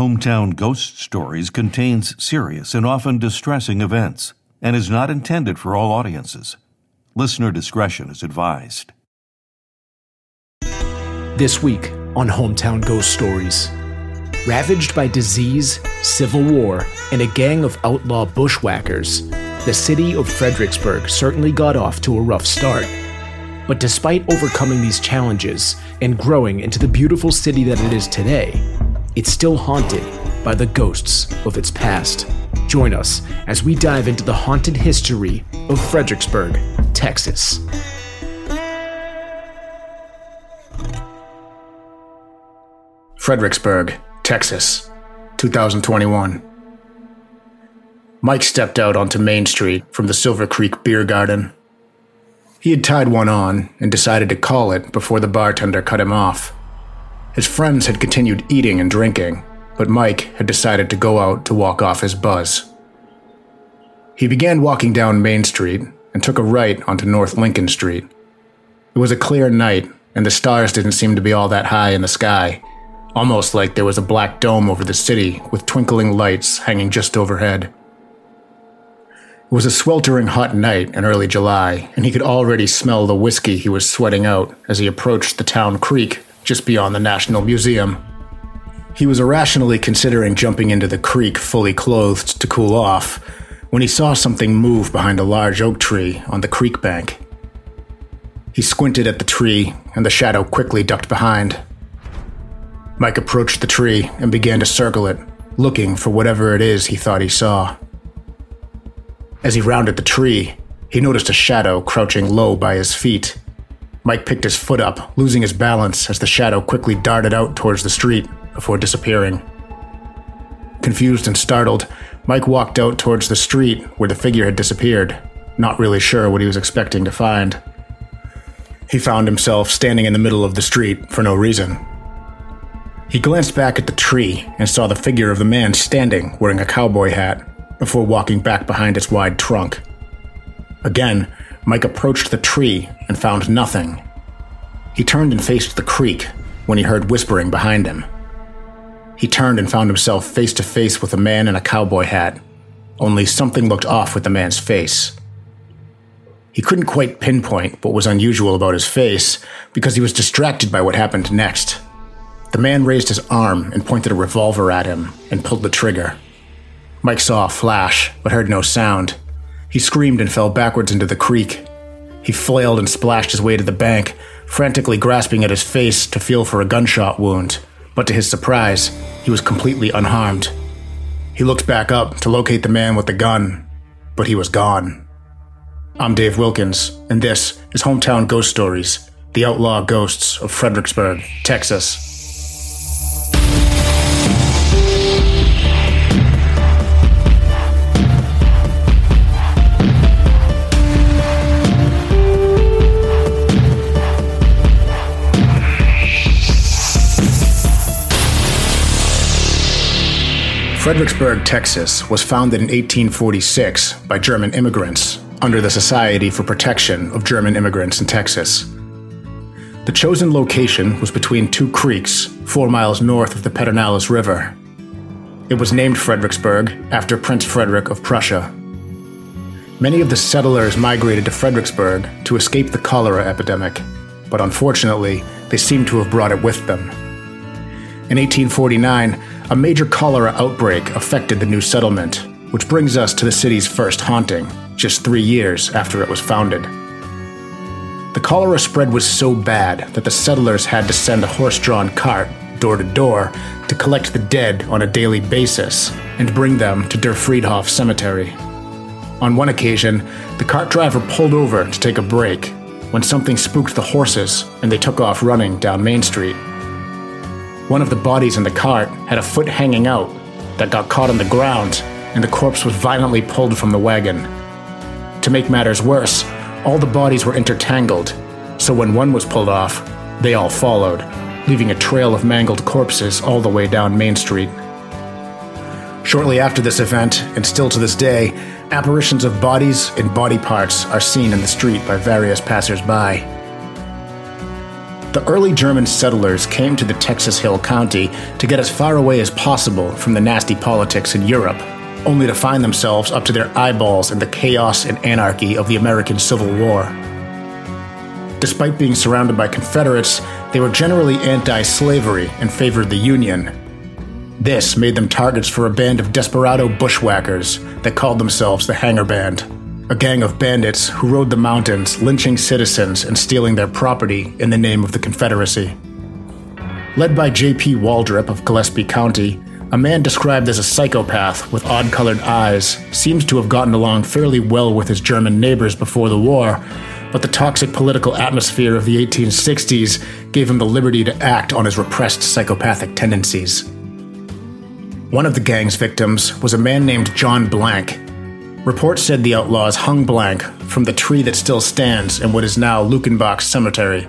Hometown Ghost Stories contains serious and often distressing events and is not intended for all audiences. Listener discretion is advised. This week on Hometown Ghost Stories. Ravaged by disease, civil war, and a gang of outlaw bushwhackers, the city of Fredericksburg certainly got off to a rough start. But despite overcoming these challenges and growing into the beautiful city that it is today, it's still haunted by the ghosts of its past. Join us as we dive into the haunted history of Fredericksburg, Texas. Fredericksburg, Texas, 2021. Mike stepped out onto Main Street from the Silver Creek Beer Garden. He had tied one on and decided to call it before the bartender cut him off. His friends had continued eating and drinking, but Mike had decided to go out to walk off his buzz. He began walking down Main Street and took a right onto North Lincoln Street. It was a clear night, and the stars didn't seem to be all that high in the sky, almost like there was a black dome over the city with twinkling lights hanging just overhead. It was a sweltering hot night in early July, and he could already smell the whiskey he was sweating out as he approached the town creek just beyond the National Museum. He was irrationally considering jumping into the creek fully clothed to cool off when he saw something move behind a large oak tree on the creek bank. He squinted at the tree, and the shadow quickly ducked behind. Mike approached the tree and began to circle it, looking for whatever it is he thought he saw. As he rounded the tree, he noticed a shadow crouching low by his feet. Mike picked his foot up, losing his balance as the shadow quickly darted out towards the street before disappearing. Confused and startled, Mike walked out towards the street where the figure had disappeared, not really sure what he was expecting to find. He found himself standing in the middle of the street for no reason. He glanced back at the tree and saw the figure of the man standing wearing a cowboy hat before walking back behind its wide trunk. Again, Mike approached the tree and found nothing. He turned and faced the creek when he heard whispering behind him. He turned and found himself face to face with a man in a cowboy hat, only something looked off with the man's face. He couldn't quite pinpoint what was unusual about his face because he was distracted by what happened next. The man raised his arm and pointed a revolver at him and pulled the trigger. Mike saw a flash, but heard no sound. He screamed and fell backwards into the creek. He flailed and splashed his way to the bank, frantically grasping at his face to feel for a gunshot wound, but to his surprise, he was completely unharmed. He looked back up to locate the man with the gun, but he was gone. I'm Dave Wilkins, and this is Hometown Ghost Stories, the outlaw ghosts of Fredericksburg, Texas. Fredericksburg, Texas was founded in 1846 by German immigrants under the Society for Protection of German Immigrants in Texas. The chosen location was between two creeks, four miles north of the Pedernales River. It was named Fredericksburg after Prince Frederick of Prussia. Many of the settlers migrated to Fredericksburg to escape the cholera epidemic, but unfortunately, they seem to have brought it with them. In 1849, a major cholera outbreak affected the new settlement, which brings us to the city's first haunting, just three years after it was founded. The cholera spread was so bad that the settlers had to send a horse drawn cart door to door to collect the dead on a daily basis and bring them to Der Friedhof Cemetery. On one occasion, the cart driver pulled over to take a break when something spooked the horses and they took off running down Main Street. One of the bodies in the cart had a foot hanging out that got caught on the ground, and the corpse was violently pulled from the wagon. To make matters worse, all the bodies were intertangled, so when one was pulled off, they all followed, leaving a trail of mangled corpses all the way down Main Street. Shortly after this event, and still to this day, apparitions of bodies and body parts are seen in the street by various passersby. The early German settlers came to the Texas Hill Country to get as far away as possible from the nasty politics in Europe, only to find themselves up to their eyeballs in the chaos and anarchy of the American Civil War. Despite being surrounded by Confederates, they were generally anti slavery and favored the Union. This made them targets for a band of desperado bushwhackers that called themselves the Hanger Band, a gang of bandits who rode the mountains, lynching citizens and stealing their property in the name of the Confederacy. Led by J.P. Waldrip of Gillespie County, a man described as a psychopath with odd colored eyes seems to have gotten along fairly well with his German neighbors before the war, but the toxic political atmosphere of the 1860s gave him the liberty to act on his repressed psychopathic tendencies. One of the gang's victims was a man named John Blank. Reports said the outlaws hung Blank from the tree that still stands in what is now Luckenbach Cemetery.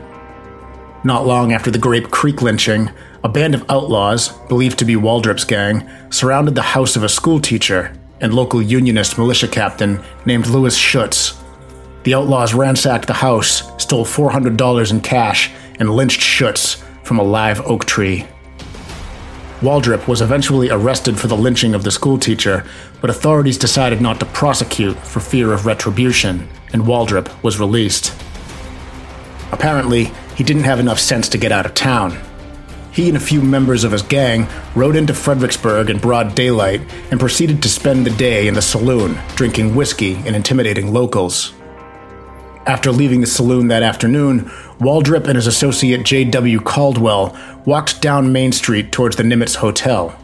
Not long after the Grape Creek lynching, a band of outlaws, believed to be Waldrip's gang, surrounded the house of a schoolteacher and local Unionist militia captain named Louis Schutz. The outlaws ransacked the house, stole $400 in cash, and lynched Schutz from a live oak tree. Waldrip was eventually arrested for the lynching of the schoolteacher, but authorities decided not to prosecute for fear of retribution, and Waldrip was released. Apparently, he didn't have enough sense to get out of town, he and a few members of his gang rode into Fredericksburg in broad daylight and proceeded to spend the day in the saloon, drinking whiskey and intimidating locals. After leaving the saloon that afternoon, Waldrip and his associate J.W. Caldwell walked down Main Street towards the Nimitz Hotel.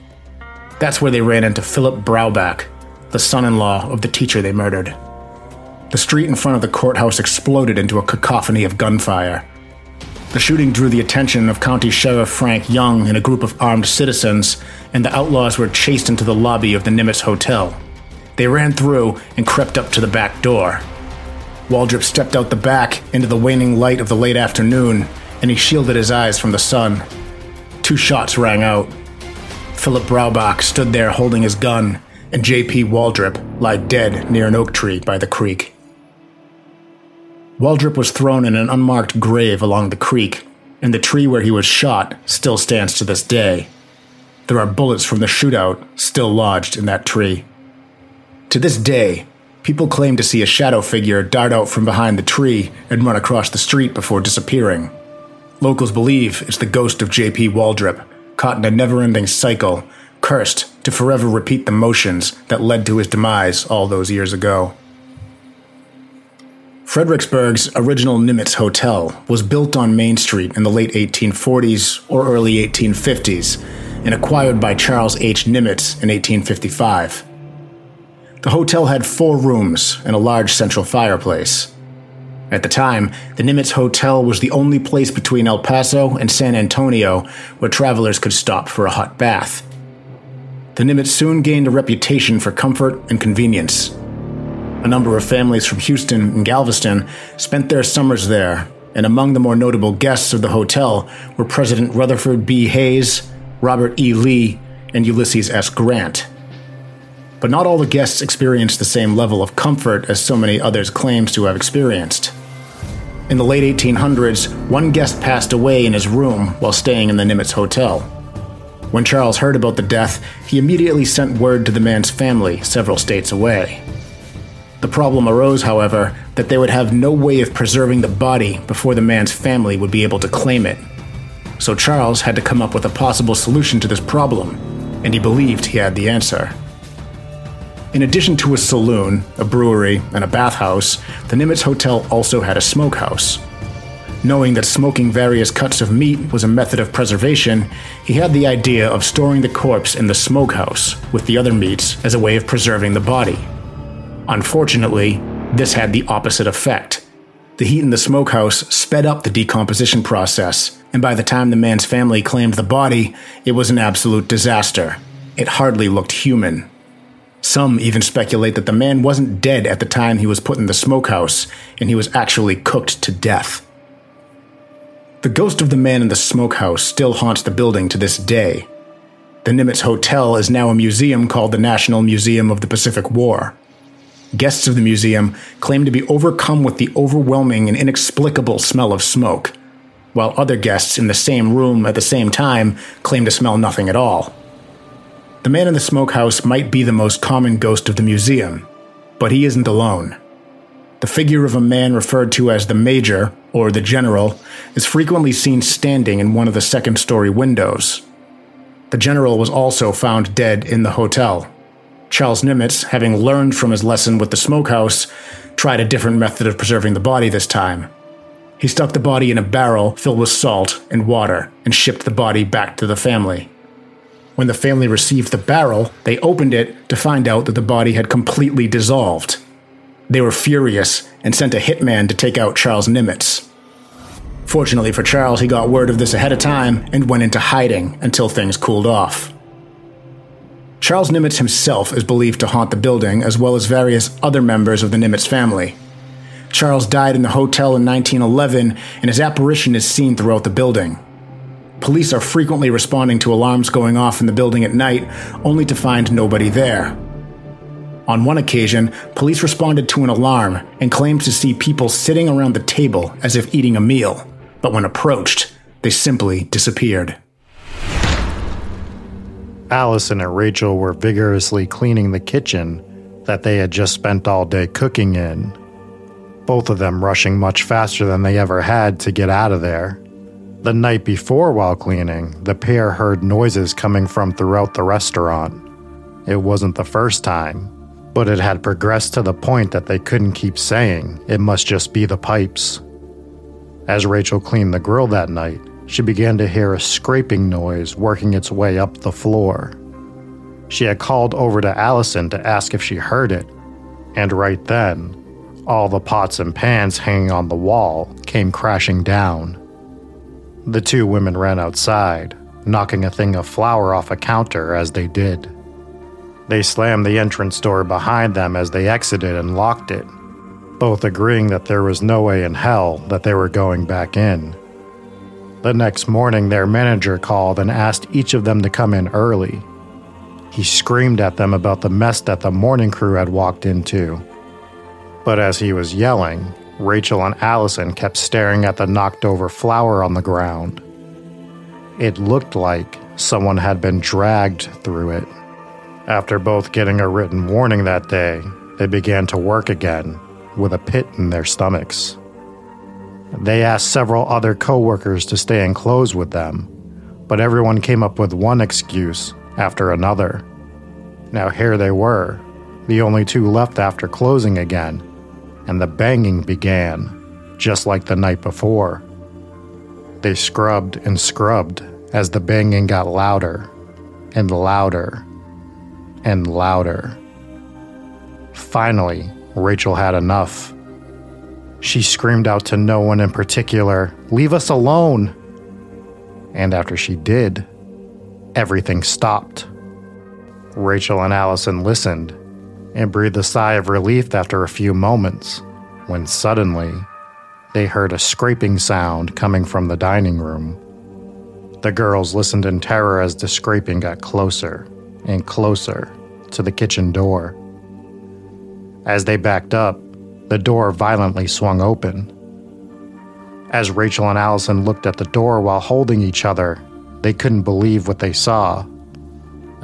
That's where they ran into Philip Braubach, the son in law of the teacher they murdered. The street in front of the courthouse exploded into a cacophony of gunfire. The shooting drew the attention of County Sheriff Frank Young and a group of armed citizens, and the outlaws were chased into the lobby of the Nimitz Hotel. They ran through and crept up to the back door. Waldrip stepped out the back into the waning light of the late afternoon, and he shielded his eyes from the sun. Two shots rang out. Philip Braubach stood there holding his gun, and J.P. Waldrip lay dead near an oak tree by the creek. Waldrip was thrown in an unmarked grave along the creek, and the tree where he was shot still stands to this day. There are bullets from the shootout still lodged in that tree. To this day, people claim to see a shadow figure dart out from behind the tree and run across the street before disappearing. Locals believe it's the ghost of J.P. Waldrip, caught in a never ending cycle, cursed to forever repeat the motions that led to his demise all those years ago. Fredericksburg's original Nimitz Hotel was built on Main Street in the late 1840s or early 1850s and acquired by Charles H. Nimitz in 1855. The hotel had four rooms and a large central fireplace. At the time, the Nimitz Hotel was the only place between El Paso and San Antonio where travelers could stop for a hot bath. The Nimitz soon gained a reputation for comfort and convenience. A number of families from Houston and Galveston spent their summers there, and among the more notable guests of the hotel were President Rutherford B. Hayes, Robert E. Lee, and Ulysses S. Grant. But not all the guests experienced the same level of comfort as so many others claims to have experienced. In the late 1800s, one guest passed away in his room while staying in the Nimitz Hotel. When Charles heard about the death, he immediately sent word to the man's family several states away. The problem arose, however, that they would have no way of preserving the body before the man's family would be able to claim it. So Charles had to come up with a possible solution to this problem, and he believed he had the answer. In addition to a saloon, a brewery, and a bathhouse, the Nimitz Hotel also had a smokehouse. Knowing that smoking various cuts of meat was a method of preservation, he had the idea of storing the corpse in the smokehouse with the other meats as a way of preserving the body. Unfortunately, this had the opposite effect. The heat in the smokehouse sped up the decomposition process, and by the time the man's family claimed the body, it was an absolute disaster. It hardly looked human. Some even speculate that the man wasn't dead at the time he was put in the smokehouse, and he was actually cooked to death. The ghost of the man in the smokehouse still haunts the building to this day. The Nimitz Hotel is now a museum called the National Museum of the Pacific War. Guests of the museum claim to be overcome with the overwhelming and inexplicable smell of smoke. while other guests in the same room at the same time claim to smell nothing at all. The man in the smokehouse might be the most common ghost of the museum, but he isn't alone. The figure of a man referred to as the Major, or the General, is frequently seen standing in one of the second story windows. The General was also found dead in the hotel. Charles Nimitz, having learned from his lesson with the smokehouse, tried a different method of preserving the body this time. He stuck the body in a barrel filled with salt and water and shipped the body back to the family. When the family received the barrel, they opened it to find out that the body had completely dissolved. They were furious and sent a hitman to take out Charles Nimitz. Fortunately for Charles, he got word of this ahead of time and went into hiding until things cooled off. Charles Nimitz himself is believed to haunt the building, as well as various other members of the Nimitz family. Charles died in the hotel in 1911, and his apparition is seen throughout the building. Police are frequently responding to alarms going off in the building at night, only to find nobody there. On one occasion, police responded to an alarm and claimed to see people sitting around the table as if eating a meal, but when approached, they simply disappeared. Allison and Rachel were vigorously cleaning the kitchen that they had just spent all day cooking in, both of them rushing much faster than they ever had to get out of there. The night before, while cleaning, the pair heard noises coming from throughout the restaurant. It wasn't the first time, but it had progressed to the point that they couldn't keep saying it must just be the pipes. As Rachel cleaned the grill that night, she began to hear a scraping noise working its way up the floor. She had called over to Allison to ask if she heard it, and right then, all the pots and pans hanging on the wall came crashing down. The two women ran outside, knocking a thing of flour off a counter as they did. They slammed the entrance door behind them as they exited and locked it, both agreeing that there was no way in hell that they were going back in. The next morning, their manager called and asked each of them to come in early. He screamed at them about the mess that the morning crew had walked into. But as he was yelling, Rachel and Allison kept staring at the knocked over flower on the ground. It looked like someone had been dragged through it. After both getting a written warning that day, they began to work again with a pit in their stomachs. They asked several other coworkers to stay and close with them, but everyone came up with one excuse after another. Now here they were, the only two left after closing again, and the banging began, just like the night before. They scrubbed and scrubbed as the banging got louder and louder and louder. Finally, Rachel had enough. She screamed out to no one in particular, Leave us alone! And after she did, everything stopped. Rachel and Allison listened and breathed a sigh of relief after a few moments when suddenly they heard a scraping sound coming from the dining room. The girls listened in terror as the scraping got closer and closer to the kitchen door. As they backed up, the door violently swung open. As Rachel and Allison looked at the door while holding each other, they couldn't believe what they saw.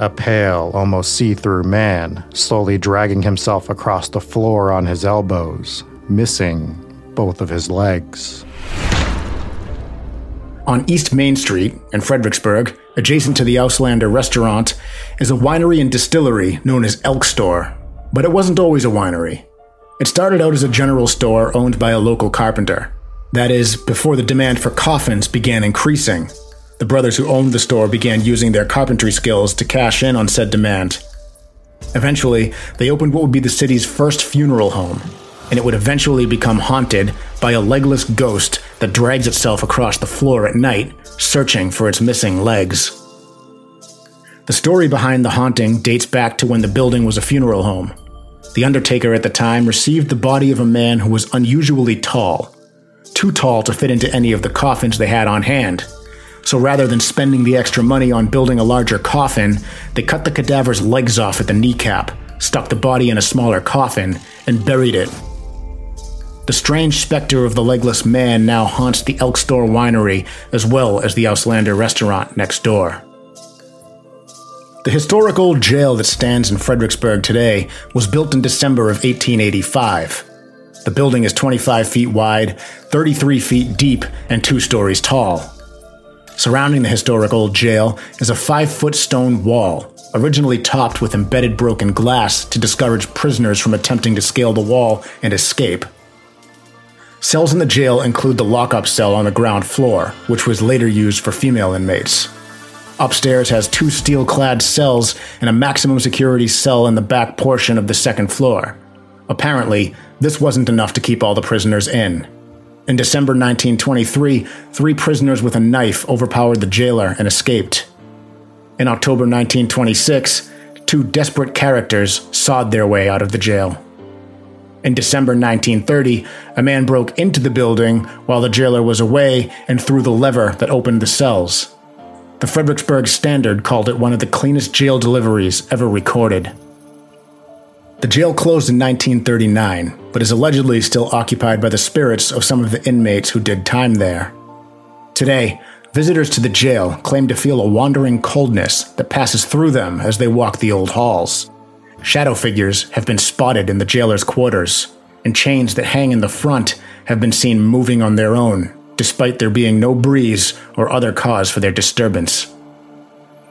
A pale, almost see through man slowly dragging himself across the floor on his elbows, missing both of his legs. On East Main Street in Fredericksburg, adjacent to the Auslander restaurant, is a winery and distillery known as Elk Store. But it wasn't always a winery. It started out as a general store owned by a local carpenter. That is, before the demand for coffins began increasing. The brothers who owned the store began using their carpentry skills to cash in on said demand. Eventually, they opened what would be the city's first funeral home, and it would eventually become haunted by a legless ghost that drags itself across the floor at night, searching for its missing legs. The story behind the haunting dates back to when the building was a funeral home. The undertaker at the time received the body of a man who was unusually tall, too tall to fit into any of the coffins they had on hand. So rather than spending the extra money on building a larger coffin, they cut the cadaver's legs off at the kneecap, stuck the body in a smaller coffin, and buried it The strange specter of the legless man now haunts the Elk Store winery as well as the Auslander restaurant next door. The historic old jail that stands in Fredericksburg today was built in December of 1885. The building is 25 feet wide, 33 feet deep, and two stories tall. Surrounding the historic old jail is a five foot stone wall, originally topped with embedded broken glass to discourage prisoners from attempting to scale the wall and escape. Cells in the jail include the lockup cell on the ground floor, which was later used for female inmates. Upstairs has two steel clad cells and a maximum security cell in the back portion of the second floor. Apparently, this wasn't enough to keep all the prisoners in. In December 1923, three prisoners with a knife overpowered the jailer and escaped. In October 1926, two desperate characters sawed their way out of the jail. In December 1930, a man broke into the building while the jailer was away and threw the lever that opened the cells. The Fredericksburg Standard called it one of the cleanest jail deliveries ever recorded. The jail closed in 1939, but is allegedly still occupied by the spirits of some of the inmates who did time there. Today, visitors to the jail claim to feel a wandering coldness that passes through them as they walk the old halls. Shadow figures have been spotted in the jailer's quarters, and chains that hang in the front have been seen moving on their own, despite there being no breeze or other cause for their disturbance.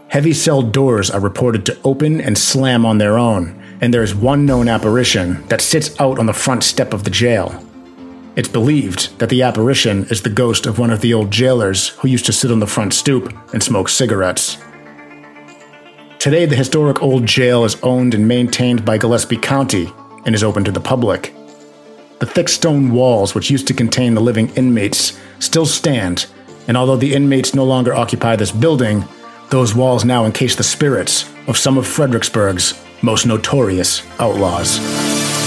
Heavy cell doors are reported to open and slam on their own, and there is one known apparition that sits out on the front step of the jail. It's believed that the apparition is the ghost of one of the old jailers who used to sit on the front stoop and smoke cigarettes. Today, the historic old jail is owned and maintained by Gillespie County and is open to the public. The thick stone walls, which used to contain the living inmates, still stand, and although the inmates no longer occupy this building, those walls now encase the spirits of some of Fredericksburg's most notorious outlaws.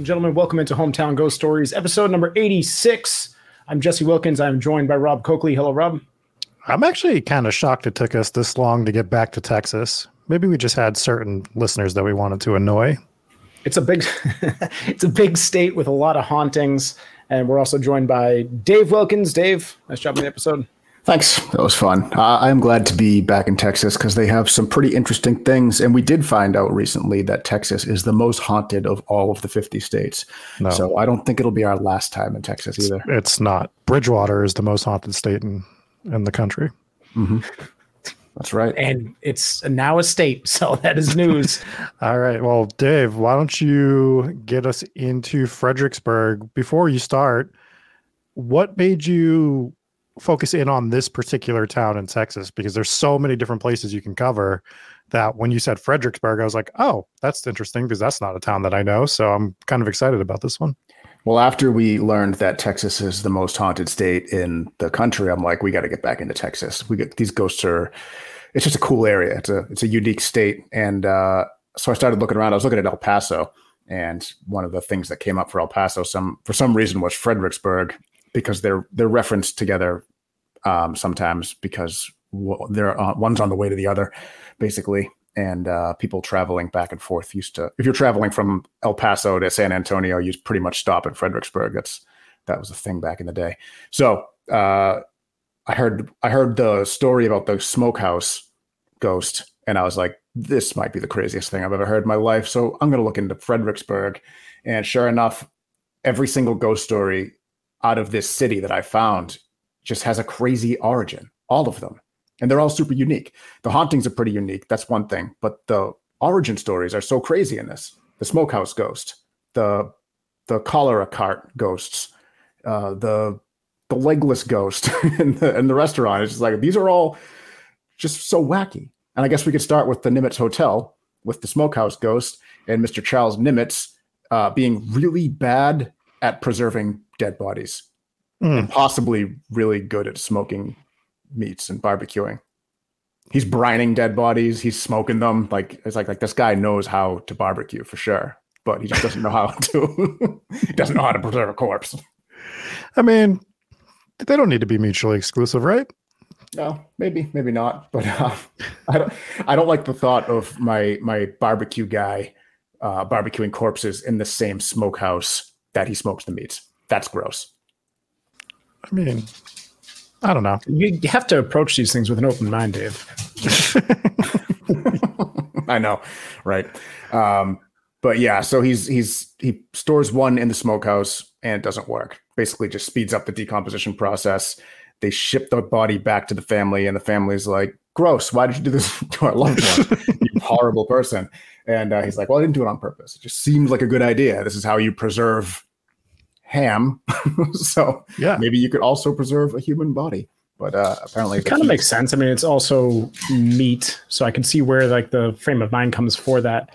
And gentlemen. Welcome into Hometown Ghost Stories, episode number 86. I'm Jesse Wilkins. I'm joined by Rob Coakley. Hello, Rob. I'm actually kind of shocked it took us this long to get back to Texas. Maybe we just had certain listeners that we wanted to annoy. It's a big it's a big state with a lot of hauntings. And we're also joined by Dave Wilkins. Dave, nice job on the episode. Thanks. That was fun. Uh, I am glad to be back in Texas because they have some pretty interesting things. And we did find out recently that Texas is the most haunted of all of the 50 states. No. So I don't think it'll be our last time in Texas either. It's not. Bridgewater is the most haunted state in, in the country. Mm-hmm. That's right. And it's now a state. So that is news. all right. Well, Dave, why don't you get us into Fredericksburg? Before you start, what made you focus in on this particular town in Texas because there's so many different places you can cover that when you said Fredericksburg, I was like, oh, that's interesting because that's not a town that I know. So I'm kind of excited about this one. Well, after we learned that Texas is the most haunted state in the country, I'm like, we got to get back into Texas. We get these ghosts are, it's just a cool area. It's a it's a unique state, and uh, so I started looking around. I was looking at El Paso, and one of the things that came up for El Paso, some for some reason, was Fredericksburg because they're they're referenced together um, sometimes because they're uh, one's on the way to the other, basically. And uh, people traveling back and forth used to, if you're traveling from El Paso to San Antonio, you pretty much stop in Fredericksburg. That's that was a thing back in the day. So uh, I heard I heard the story about the smokehouse ghost, and I was like, this might be the craziest thing I've ever heard in my life. So I'm going to look into Fredericksburg, and sure enough, every single ghost story out of this city that I found just has a crazy origin, all of them. And they're all super unique. The hauntings are pretty unique. That's one thing. But the origin stories are so crazy in this. The smokehouse ghost, the the cholera cart ghosts, uh, the the legless ghost in the in the restaurant. It's just like these are all just so wacky. And I guess we could start with the Nimitz Hotel with the smokehouse ghost and Mr. Charles Nimitz uh, being really bad at preserving dead bodies Mm. and possibly really good at smoking meats and barbecuing. He's brining dead bodies. He's smoking them. Like it's like like this guy knows how to barbecue for sure, but he just doesn't know how to. he doesn't know how to preserve a corpse. I mean, they don't need to be mutually exclusive, right? No, maybe, maybe not. But uh, I don't. I don't like the thought of my my barbecue guy uh, barbecuing corpses in the same smokehouse that he smokes the meats. That's gross. I mean, I don't know. You have to approach these things with an open mind, Dave. I know, right? Um, but yeah, so he's he's he stores one in the smokehouse and it doesn't work. Basically, just speeds up the decomposition process. They ship the body back to the family, and the family's like, "Gross! Why did you do this to our loved one? you horrible person!" And uh, he's like, "Well, I didn't do it on purpose. It just seems like a good idea. This is how you preserve ham. so Yeah. maybe you could also preserve a human body." But uh, apparently, It kind of makes sense. I mean, it's also meat, so I can see where like the frame of mind comes for that.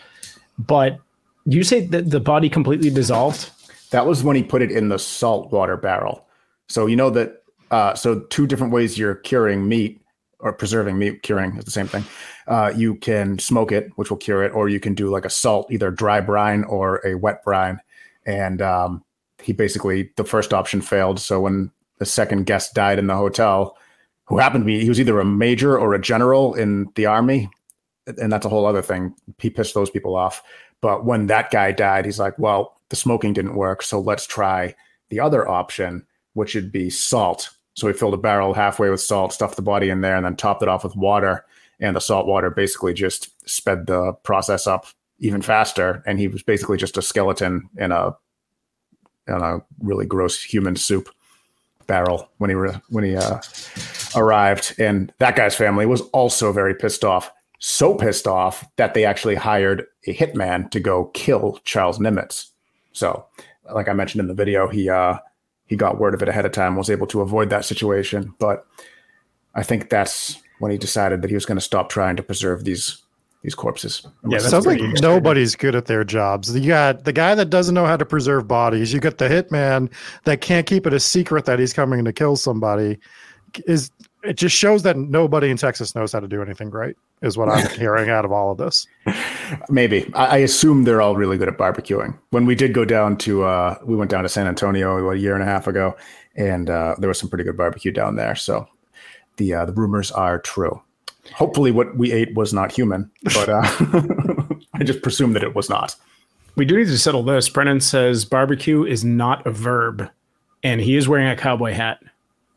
But you say that the body completely dissolved. That was when he put it in the salt water barrel. So you know that. Uh, so two different ways you're curing meat or preserving meat. Curing is the same thing. Uh, you can smoke it, which will cure it, or you can do like a salt, either dry brine or a wet brine. And um, he basically the first option failed. So when the second guest died in the hotel, who happened to be he was either a major or a general in the army, and that's a whole other thing. He pissed those people off. But when that guy died, he's like, well, the smoking didn't work. So let's try the other option, which would be salt. So he filled a barrel halfway with salt, stuffed the body in there, and then topped it off with water. And the salt water basically just sped the process up even faster. And he was basically just a skeleton in a in a really gross human soup barrel when he re- when he uh, arrived. And that guy's family was also very pissed off so pissed off that they actually hired a hitman to go kill Charles Nimitz. So, like I mentioned in the video, he uh, he got word of it ahead of time, was able to avoid that situation. But I think that's when he decided that he was going to stop trying to preserve these these corpses. Yeah, that's Sounds like pretty nobody's good at their jobs. You got the guy that doesn't know how to preserve bodies. You got the hitman that can't keep it a secret that he's coming to kill somebody. Is it just shows that nobody in Texas knows how to do anything right? Is what I'm hearing out of all of this. Maybe I, I assume they're all really good at barbecuing. When we did go down to, uh, we went down to San Antonio what, a year and a half ago, and uh, there was some pretty good barbecue down there. So the uh, the rumors are true. Hopefully, what we ate was not human, but uh, I just presume that it was not. We do need to settle this. Brennan says barbecue is not a verb, and he is wearing a cowboy hat,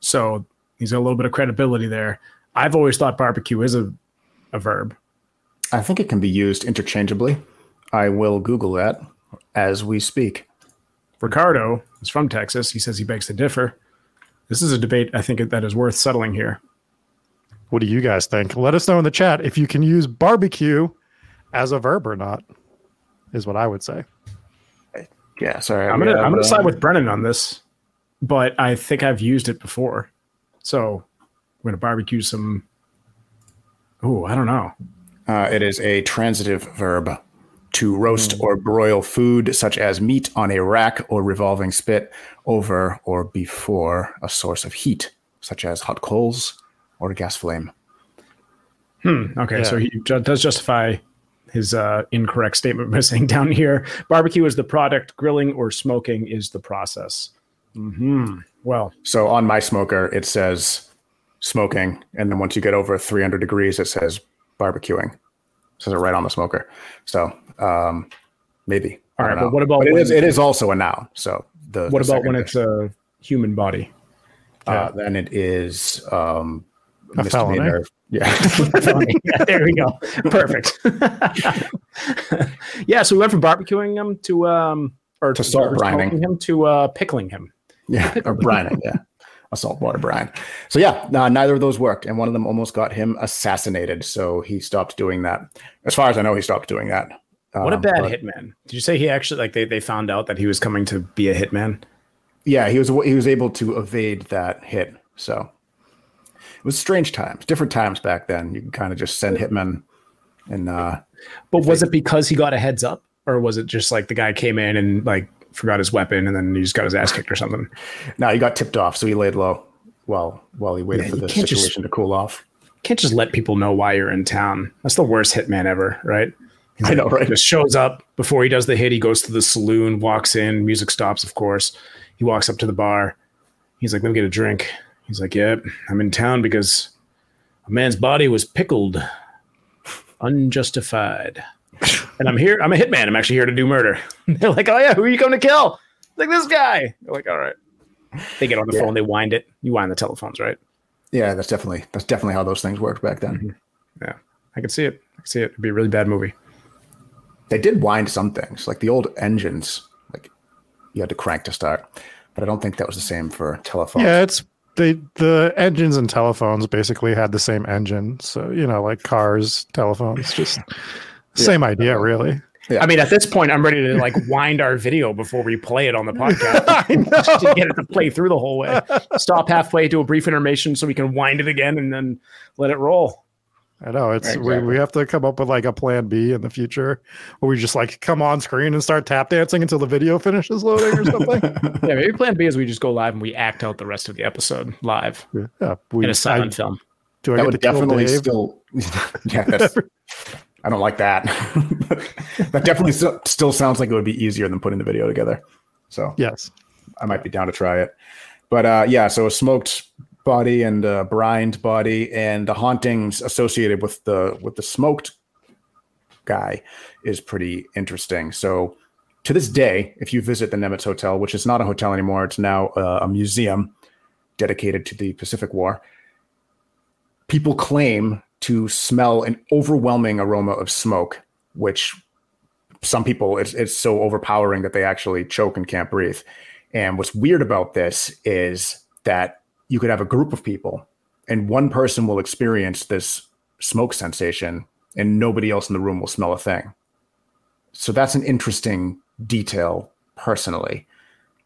so he's got a little bit of credibility there. I've always thought barbecue is a a verb. I think it can be used interchangeably. I will Google that as we speak. Ricardo is from Texas. He says he begs to differ. This is a debate I think that is worth settling here. What do you guys think? Let us know in the chat if you can use barbecue as a verb or not. Is what I would say. Yeah, sorry. I'm gonna we I'm gonna side with Brennan on this, but I think I've used it before, so we're gonna barbecue some. Oh, I don't know. Uh, it is a transitive verb to roast or broil food, such as meat, on a rack or revolving spit over or before a source of heat, such as hot coals or a gas flame. Okay, Yeah. so he ju- does justify his uh, incorrect statement by saying down here barbecue is the product, grilling or smoking is the process. Hmm. Well, So on my smoker, it says smoking, and then once you get over 300 degrees, it says barbecuing. It says it right on the smoker. So um, maybe. All right, know. but what about it when- is? It is also a noun. So the what the about when second it's a human body? Uh, then it is um, A misdemeanor. Yeah. Yeah, there we go. Perfect. yeah, so we went from barbecuing him to um or To salt brining. him to uh pickling him. yeah. Or brining. Yeah. A saltwater brine. So yeah, neither of those worked, and one of them almost got him assassinated. So he stopped doing that. As far as I know, he stopped doing that. What a Um, bad but- hitman. Did you say he actually like they, they found out that he was coming to be a hitman? Yeah, he was he was able to evade that hit. So it was strange times, different times back then. You can kind of just send hitmen and uh But was it because he got a heads up, or was it just like the guy came in and like forgot his weapon and then he just got his ass kicked or something? no, he got tipped off, so he laid low while while he waited Yeah, for the can't just- situation to cool off. Can't just let people know why you're in town. That's the worst hitman ever, right? I know, right? Just shows up before he does the hit. He goes to the saloon, walks in, music stops, of course. He walks up to the bar. He's like, "Let me get a drink." He's like, "Yep, I'm in town because a man's body was pickled, unjustified, and I'm here. I'm a hitman. I'm actually here to do murder." They're like, "Oh yeah, who are you going to kill?" Like this guy. They're like, "All right." They get on the Yeah. phone. They wind it. You wind the telephones, right? Yeah, that's definitely that's definitely how those things worked back then. Mm-hmm. Yeah, I can see it. I can see it. It'd be a really bad movie. They did wind some things, like the old engines, like you had to crank to start. But I don't think that was the same for telephones. Yeah, it's they the engines and telephones basically had the same engine. So, you know, like cars, telephones, just same idea really. Yeah. I mean, at this point, I'm ready to like wind our video before we play it on the podcast. Just to get it to play through the whole way. Stop halfway, do a brief intermission so we can wind it again and then let it roll. I know it's we, Exactly. we have to come up with like a plan B in the future where we just like come on screen and start tap dancing until the video finishes loading or something. Yeah, maybe plan B is we just go live and we act out the rest of the episode live yeah, we in a I, silent film. do I that get would to kill definitely Dave? still yeah i don't like that that definitely still, still sounds like it would be easier than putting the video together so Yes. i might be down to try it but uh yeah so a smoked body and a brined body and the hauntings associated with the with the smoked guy is pretty interesting so to this day if you visit the Nimitz hotel which is not a hotel anymore it's now a museum dedicated to the pacific war people claim to smell an overwhelming aroma of smoke, which some people it's, it's so overpowering that they actually choke and can't breathe. And what's weird about this is that you could have a group of people and one person will experience this smoke sensation and nobody else in the room will smell a thing. So that's an interesting detail personally.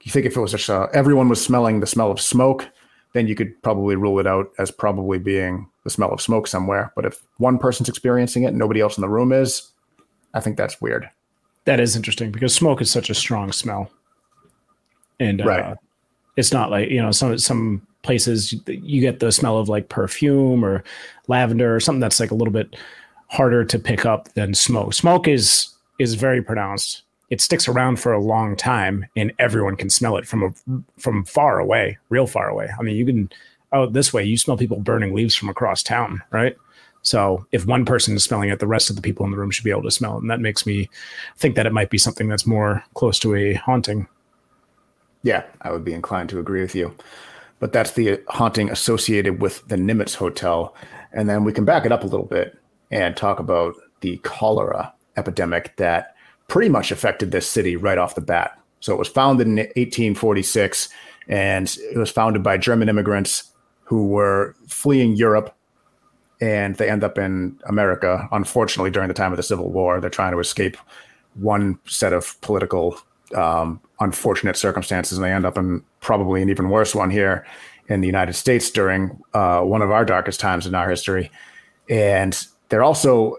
You think if it was just uh, everyone was smelling the smell of smoke, then you could probably rule it out as probably being the smell of smoke somewhere. But if one person's experiencing it and nobody else in the room is, I think that's weird. That is interesting because smoke is such a strong smell, and uh, Right. it's not like you know some some places you get the smell of like perfume or lavender or something that's like a little bit harder to pick up than smoke. Smoke is is very pronounced. It sticks around for a long time, and everyone can smell it from a from far away, real far away. I mean, you can out this way, you smell people burning leaves from across town, right? So if one person is smelling it, the rest of the people in the room should be able to smell it, and that makes me think that it might be something that's more close to a haunting. Yeah, I would be inclined to agree with you. But that's the haunting associated with the Nimitz Hotel. And then we can back it up a little bit and talk about the cholera epidemic that pretty much affected this city right off the bat. So it was founded in 1846 and it was founded by German immigrants who were fleeing Europe and they end up in America. Unfortunately, during the time of the Civil War, they're trying to escape one set of political um, unfortunate circumstances, and they end up in probably an even worse one here in the United States during uh, one of our darkest times in our history. And they're also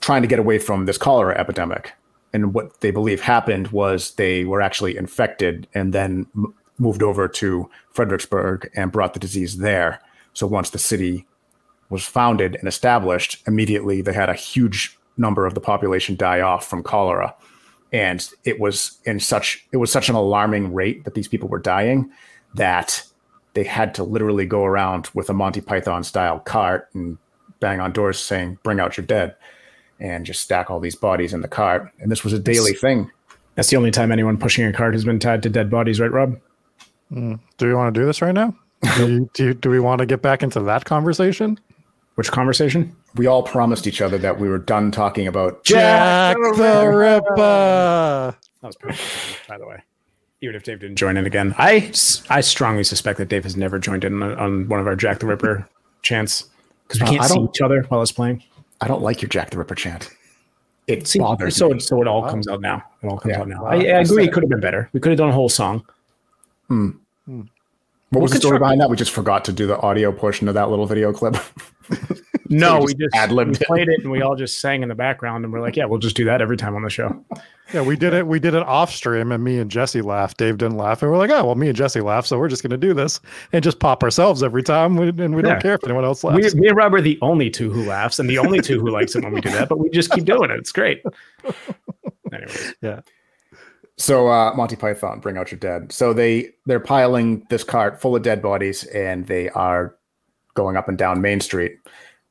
trying to get away from this cholera epidemic. And what they believe happened was they were actually infected and then m- moved over to Fredericksburg and brought the disease there. So once the city was founded and established, immediately they had a huge number of the population die off from cholera. And it was in such it was such an alarming rate that these people were dying that they had to literally go around with a Monty Python style cart and bang on doors saying, Bring out your dead and just stack all these bodies in the cart. And this was a daily thing. That's the only time anyone pushing a cart has been tied to dead bodies, right, Rob? Mm. Do we want to do this right now? do, you, do, you- do we want to get back into that conversation? Which conversation? We all promised each other that we were done talking about Jack the Ripper. That was by the way. Even if Dave didn't join in again, I I strongly suspect that Dave has never joined in on, on one of our Jack the Ripper chants because we Uh, can't I see each other while it's playing. I don't like your Jack the Ripper chant. It See, bothers so me. so it all comes out now. It all comes Yeah. out now. Wow. I, I I agree. It could have been better. We could have done a whole song. Hmm. What was the story behind that? We just forgot to do the audio portion of that little video clip. No, you we just just ad-libbed we it. played it and we all just sang in the background and we're like, yeah, we'll just do that every time on the show. Yeah, we did it. We did it off stream, and me and Jesse laughed. Dave didn't laugh, and we're like, "Oh, well, me and Jesse laugh. so we're just going to do this and just pop ourselves every time, we, and we Yeah. don't care if anyone else We, laughs." me and Rob are the only two who laughs and the only two who likes it when we do that, but we just keep doing it. It's great. Anyways, yeah, So uh, Monty Python, bring out your dead. So they they're piling this cart full of dead bodies, and they are going up and down Main Street,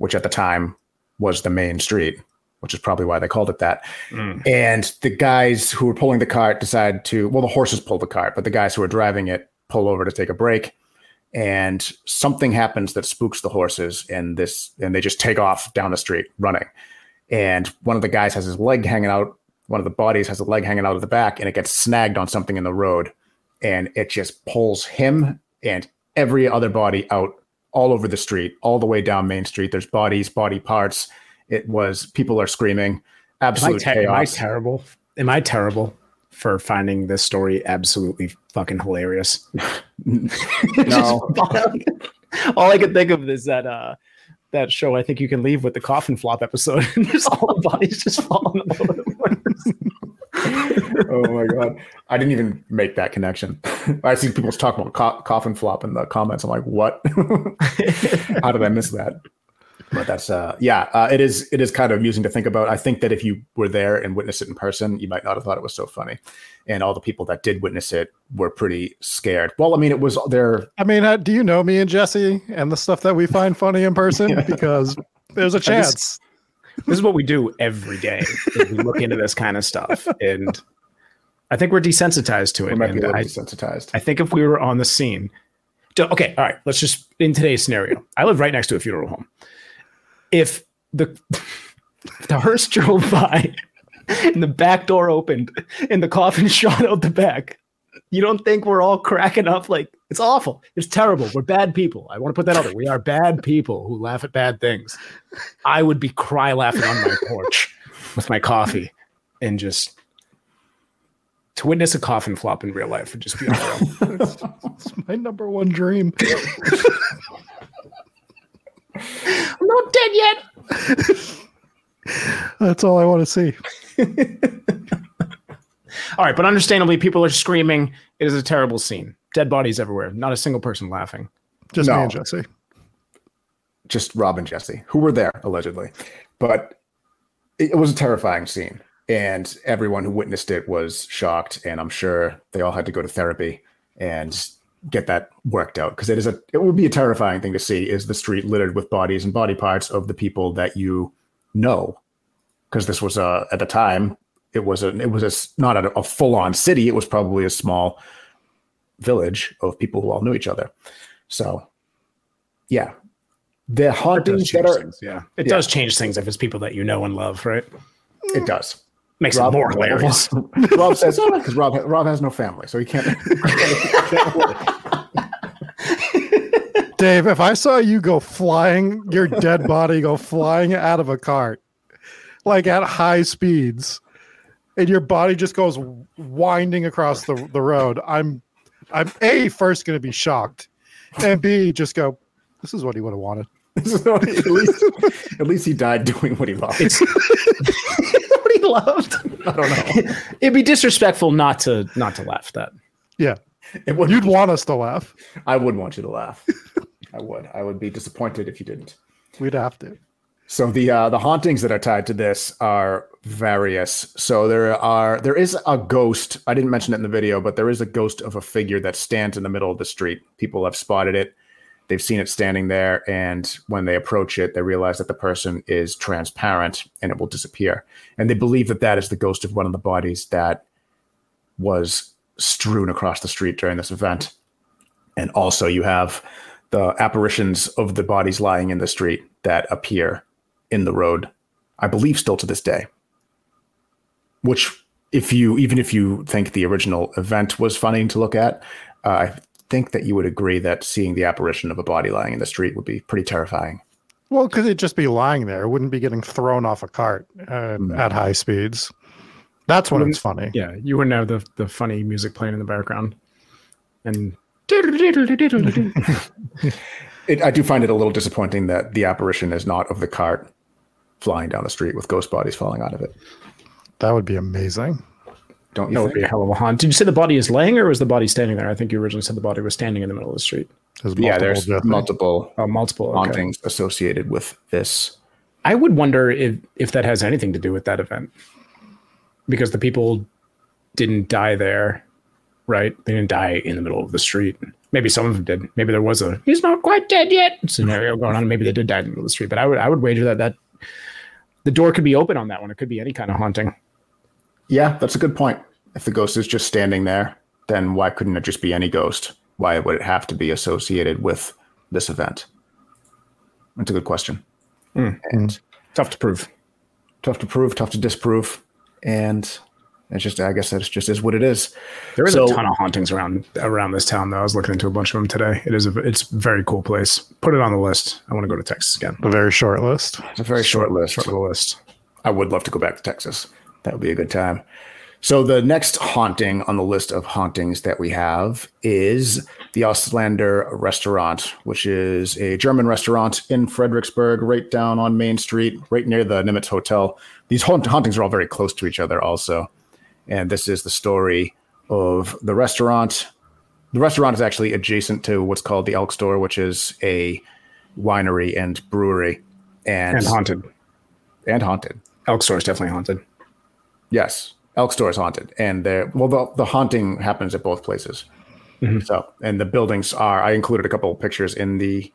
which at the time was the main street, which is probably why they called it that. Mm. And the guys who were pulling the cart decide to well, the horses pulled the cart, but the guys who were driving it pull over to take a break. And something happens that spooks the horses, and this and they just take off down the street running. And one of the guys has his leg hanging out one of the bodies has a leg hanging out of the back and it gets snagged on something in the road and it just pulls him and every other body out all over the street all the way down main street. There's bodies body parts. It was people are screaming. Am, I absolute te- am I terrible? Am I terrible for finding this story absolutely fucking hilarious? no. All I can think of is that uh that show I think you can leave with the coffin flop episode. And just all the bodies just falling all over the place. oh my god. I didn't even make that connection. I see people talk about co- coffin flop in the comments. I'm like what? How did i miss that? But that's uh yeah uh, it is it is kind of amusing to think about. I think that if you were there and witnessed it in person you might not have thought it was so funny. And all the people that did witness it were pretty scared. Well i mean it was their I mean, uh, do you know me and Jesse and the stuff that we find funny in person? Because there's a chance. This is what we do every day. we look into this kind of stuff, and I think we're desensitized to it. we might be And a little I, desensitized I think if we were on the scene, So- okay, all right. Let's just in today's scenario. I live right next to a funeral home. If the the hearse drove by and the back door opened and the coffin shot out the back, you don't think we're all cracking up like it's awful, it's terrible, we're bad people. I want to put that out there. We are bad people who laugh at bad things. I would be cry laughing on my porch with my coffee and just to witness a coffin flop in real life would just be unreal. It's my number one dream. I'm not dead yet. That's all I want to see. All right, but understandably, people are screaming. It is a terrible scene. Dead bodies everywhere. Not a single person laughing. Just No. me and Jesse. just Rob and Jesse, who were there allegedly. But it, it was a terrifying scene, and everyone who witnessed it was shocked. And I'm sure they all had to go to therapy and get that worked out because it is a it would be a terrifying thing to see is the street littered with bodies and body parts of the people that you know because this was a at the time it was a it was a s- not a, a full on city it was probably a small village of people who all knew each other so yeah the It does hauntings change that are things. Yeah, it Yeah. does change things if it's people that you know and love, right? it does Makes it more hilarious. Rob says because Rob Rob has no family, so he can't. Dave, if I saw you go flying, your dead body go flying out of a cart, like at high speeds, and your body just goes winding across the, the road, I'm I'm A first gonna be shocked. And B just go, this is what he would have wanted. So at least, at least he died doing what he loved. what he loved. I don't know. It'd be disrespectful not to not to laugh at that. Yeah. It would, You'd want us to laugh. I would want you to laugh. I would. I would be disappointed if you didn't. We'd have to. So the uh, the hauntings that are tied to this are various. So there are there is a ghost. I didn't mention it in the video, but there is a ghost of a figure that stands in the middle of the street. People have spotted it. They've seen it standing there, and when they approach it, they realize that the person is transparent and it will disappear. And they believe that that is the ghost of one of the bodies that was strewn across the street during this event. And also, you have the apparitions of the bodies lying in the street that appear in the road, I believe still to this day. Which, if you even if you think the original event was funny to look at, uh, I think that you would agree that seeing the apparition of a body lying in the street would be pretty terrifying. Well, because it'd just be lying there. It wouldn't be getting thrown off a cart uh, at high speeds. That's when it's funny. Yeah, you wouldn't have the the funny music playing in the background. And It, I do find it a little disappointing that the apparition is not of the cart flying down the street with ghost bodies falling out of it. That would be amazing. Don't you That would be a hell of a haunt. Did you say the body is laying or was the body standing there? I think you originally said the body was standing in the middle of the street. There's yeah, there's different- multiple Oh, multiple okay. hauntings associated with this. I would wonder if if that has anything to do with that event, because the people didn't die there, right? They didn't die in the middle of the street. Maybe some of them did. Maybe there was a "he's not quite dead yet" scenario going on. Maybe they did die in the middle of the street. But I would I would wager that that the door could be open on that one. It could be any kind of haunting. Yeah, that's a good point. If the ghost is just standing there, then why couldn't it just be any ghost? Why would it have to be associated with this event? That's a good question. Hmm. And Tough to prove. tough to prove, tough to disprove, and it's just I guess that's just is what it is. There is So- a ton of hauntings around around this town. Though I was looking into a bunch of them today. It is a it's a very cool place. Put it on the list. I want to go to Texas again. a very short list. It's a very short list. Short little list. I would love to go back to Texas. That would be a good time. So the next haunting on the list of hauntings that we have is the Auslander Restaurant, which is a German restaurant in Fredericksburg, right down on Main Street, right near the Nimitz Hotel. These haunt- hauntings are all very close to each other, also. And this is the story of the restaurant. The restaurant is actually adjacent to what's called the Elk Store, which is a winery and brewery, and And haunted. and haunted. Elk Store is definitely haunted. Yes, Elk Store is haunted, and there. Well, the the haunting happens at both places. So, and the buildings are. I included a couple of pictures in the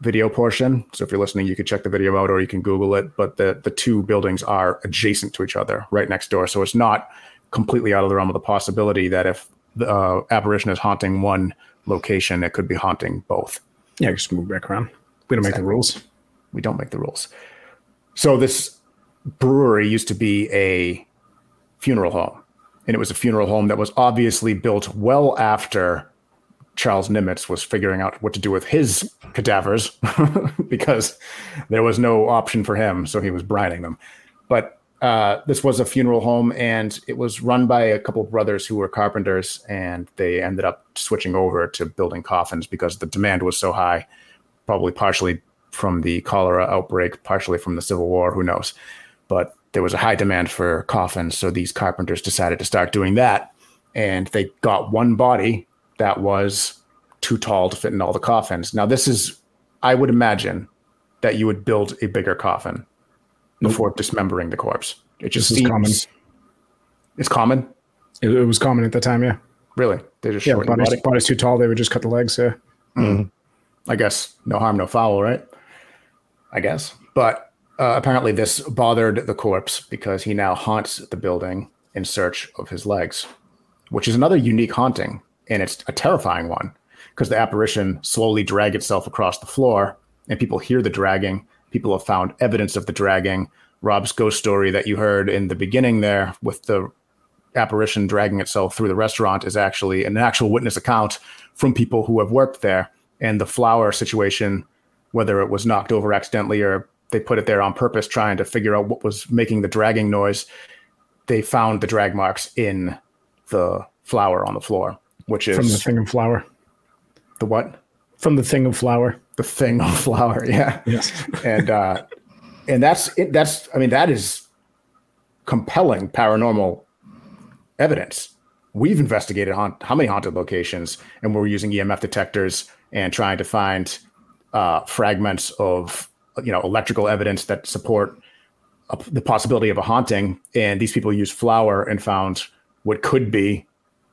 video portion. So, if you're listening, you could check the video out, or you can Google it. But the the two buildings are adjacent to each other, right next door. So it's not completely out of the realm of the possibility that if the uh, apparition is haunting one location, it could be haunting both. Yeah, just move back around. We don't make the rules. We don't make the rules. So this brewery used to be a funeral home, and it was a funeral home that was obviously built well after Charles Nimitz was figuring out what to do with his cadavers because there was no option for him, so he was brining them. But uh, this was a funeral home, and it was run by a couple of brothers who were carpenters, and they ended up switching over to building coffins because the demand was so high, probably partially from the cholera outbreak, partially from the Civil War, who knows. But there was a high demand for coffins, so these carpenters decided to start doing that, and they got one body that was too tall to fit in all the coffins. Now, this is, I would imagine, that you would build a bigger coffin before dismembering the corpse. It just This seems common. It's common, It, it was common at the time, yeah. really. They just Yeah, body's, body. body's too tall, they would just cut the legs, yeah. Mm-hmm. I guess no harm, no foul, right? I guess. But uh, apparently, this bothered the corpse because he now haunts the building in search of his legs, which is another unique haunting. And it's a terrifying one because the apparition slowly drag itself across the floor and people hear the dragging. People have found evidence of the dragging. Rob's ghost story that you heard in the beginning there with the apparition dragging itself through the restaurant is actually an actual witness account from people who have worked there. And the flower situation, whether it was knocked over accidentally or they put it there on purpose, trying to figure out what was making the dragging noise, they found the drag marks in the flour on the floor, which is From the thing of flour. the what? From the thing of flour. The thing of flour, yeah. Yes. and uh, and that's it, that's I mean that is compelling paranormal evidence. We've investigated haunt, how many haunted locations, and we're using EMF detectors and trying to find uh, fragments of you know electrical evidence that support a, the possibility of a haunting. And these people used flour and found what could be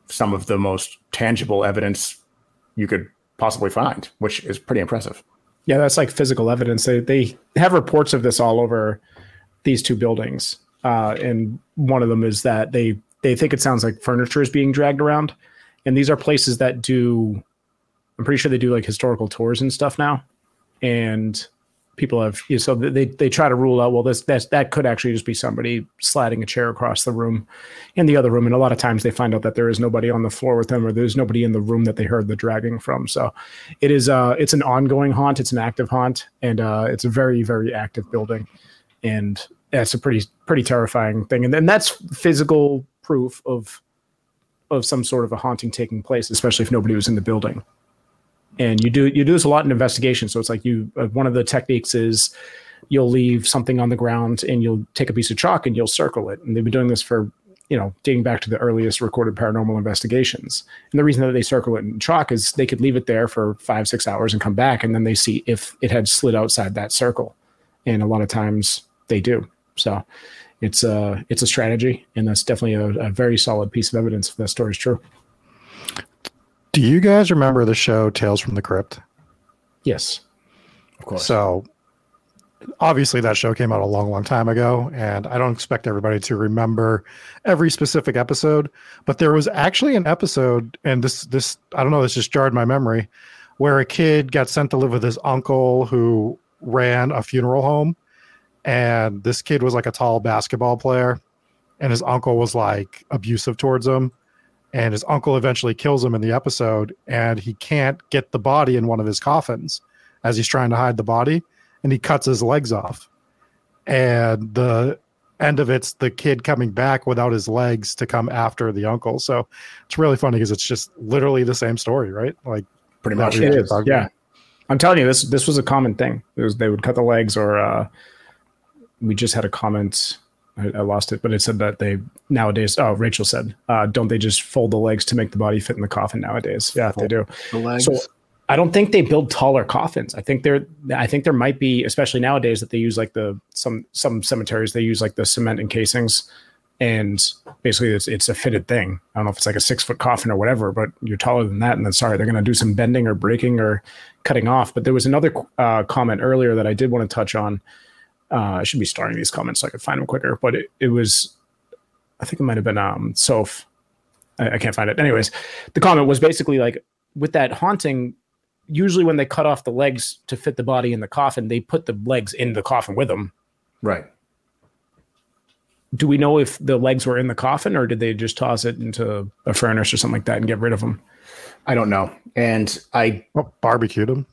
some of the most tangible evidence you could possibly find, which is pretty impressive. Yeah, that's like physical evidence. They they have reports of this all over these two buildings, uh, and one of them is that they they think it sounds like furniture is being dragged around, and these are places that do. I'm pretty sure they do like historical tours and stuff now, and people have you know, so they they try to rule out well this that that could actually just be somebody sliding a chair across the room in the other room. And a lot of times they find out that there is nobody on the floor with them or there's nobody in the room that they heard the dragging from. So it is uh it's an ongoing haunt. It's an active haunt and uh it's a very very active building. And that's a pretty pretty terrifying thing. And then that's physical proof of of some sort of a haunting taking place especially if nobody was in the building and you do you do this a lot in investigation. So it's like you uh, one of the techniques is you'll leave something on the ground and you'll take a piece of chalk and you'll circle it. And they've been doing this for you know dating back to the earliest recorded paranormal investigations. And the reason that they circle it in chalk is they could leave it there for five six hours and come back and then they see if it had slid outside that circle. And a lot of times they do. So it's a it's a strategy, and that's definitely a, a very solid piece of evidence if that story is true. Do you guys remember the show Tales from the Crypt? Yes, Of course. So obviously that show came out a long, long time ago, and I don't expect everybody to remember every specific episode, but there was actually an episode, and this this I don't know, this just jarred my memory, where a kid got sent to live with his uncle who ran a funeral home. And this kid was like a tall basketball player, and his uncle was like abusive towards him. And his uncle eventually kills him in the episode, and he can't get the body in one of his coffins as he's trying to hide the body and he cuts his legs off. And the end of it's the kid coming back without his legs to come after the uncle. So it's really funny because it's just literally the same story, right? Like Pretty much. it is. Yeah. I'm telling you, this this was a common thing. It was they would cut the legs, or uh, we just had a comment. I, I lost it, but it said that they nowadays. Oh, Rachel said, uh, "Don't they just fold the legs to make the body fit in the coffin nowadays?" Yeah, they do. The legs. So I don't think they build taller coffins. I think there I think there might be, especially nowadays, that they use like the some some cemeteries they use like the cement encasings, and basically it's it's a fitted thing. I don't know if it's like a six foot coffin or whatever, but you're taller than that, and then sorry, they're going to do some bending or breaking or cutting off. But there was another uh, comment earlier that I did want to touch on. Uh, I should be starting these comments so I could find them quicker, but it, it was, I think it might have been um, Soph. I, I can't find it. Anyways, the comment was basically like with that haunting usually when they cut off the legs to fit the body in the coffin, they put the legs in the coffin with them. right. Do we know if the legs were in the coffin or did they just toss it into a furnace or something like that and get rid of them? I don't know. And I Well, barbecued him.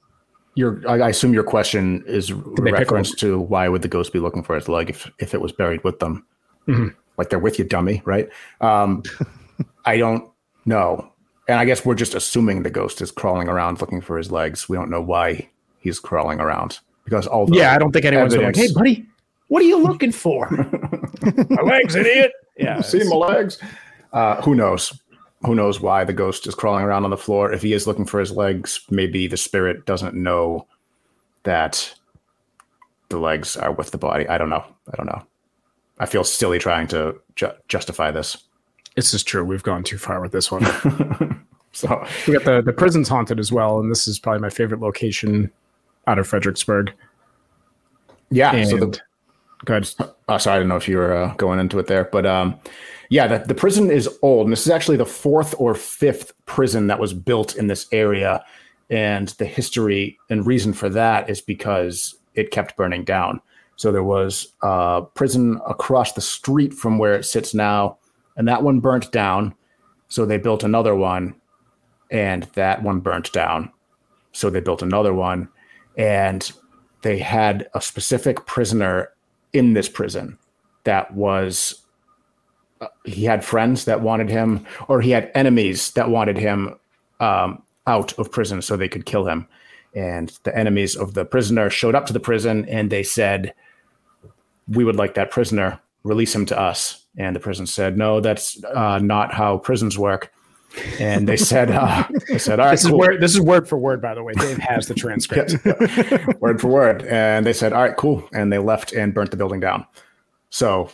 Your I I assume your question is reference to why would the ghost be looking for his leg if if it was buried with them? Mhm. Like they're with you, dummy, right? Um, I don't know, and I guess we're just assuming the ghost is crawling around looking for his legs. We don't know why he's crawling around because all the Yeah, I don't think anyone's going like, hey, buddy, what are you looking for? My legs, idiot. Yeah. see my legs. Uh, who knows? Who knows why the ghost is crawling around on the floor? If he is looking for his legs, maybe the spirit doesn't know that the legs are with the body. I don't know. I don't know. I feel silly trying to ju- justify this. This is true. We've gone too far with this one. So we got the, the prison's haunted as well. And this is probably my favorite location out of Fredericksburg. yeah. And so the, go ahead. Uh, sorry, I don't know if you were uh, going into it there, but um, yeah, the, the prison is old, and this is actually the fourth or fifth prison that was built in this area. And the history and reason for that is because it kept burning down. So there was a prison across the street from where it sits now, and that one burnt down. So they built another one, and that one burnt down. So they built another one, and they had a specific prisoner in this prison that was uh, he had friends that wanted him or he had enemies that wanted him um, out of prison so they could kill him. And the enemies of the prisoner showed up to the prison and they said we would like that prisoner. Release him to us. And the prison said no that's uh, not how prisons work and they said uh, they said all right This is cool." word. This is word for word, by the way. Dave has the transcript. word for word. And they said, "All right, cool," and they left and burnt the building down. So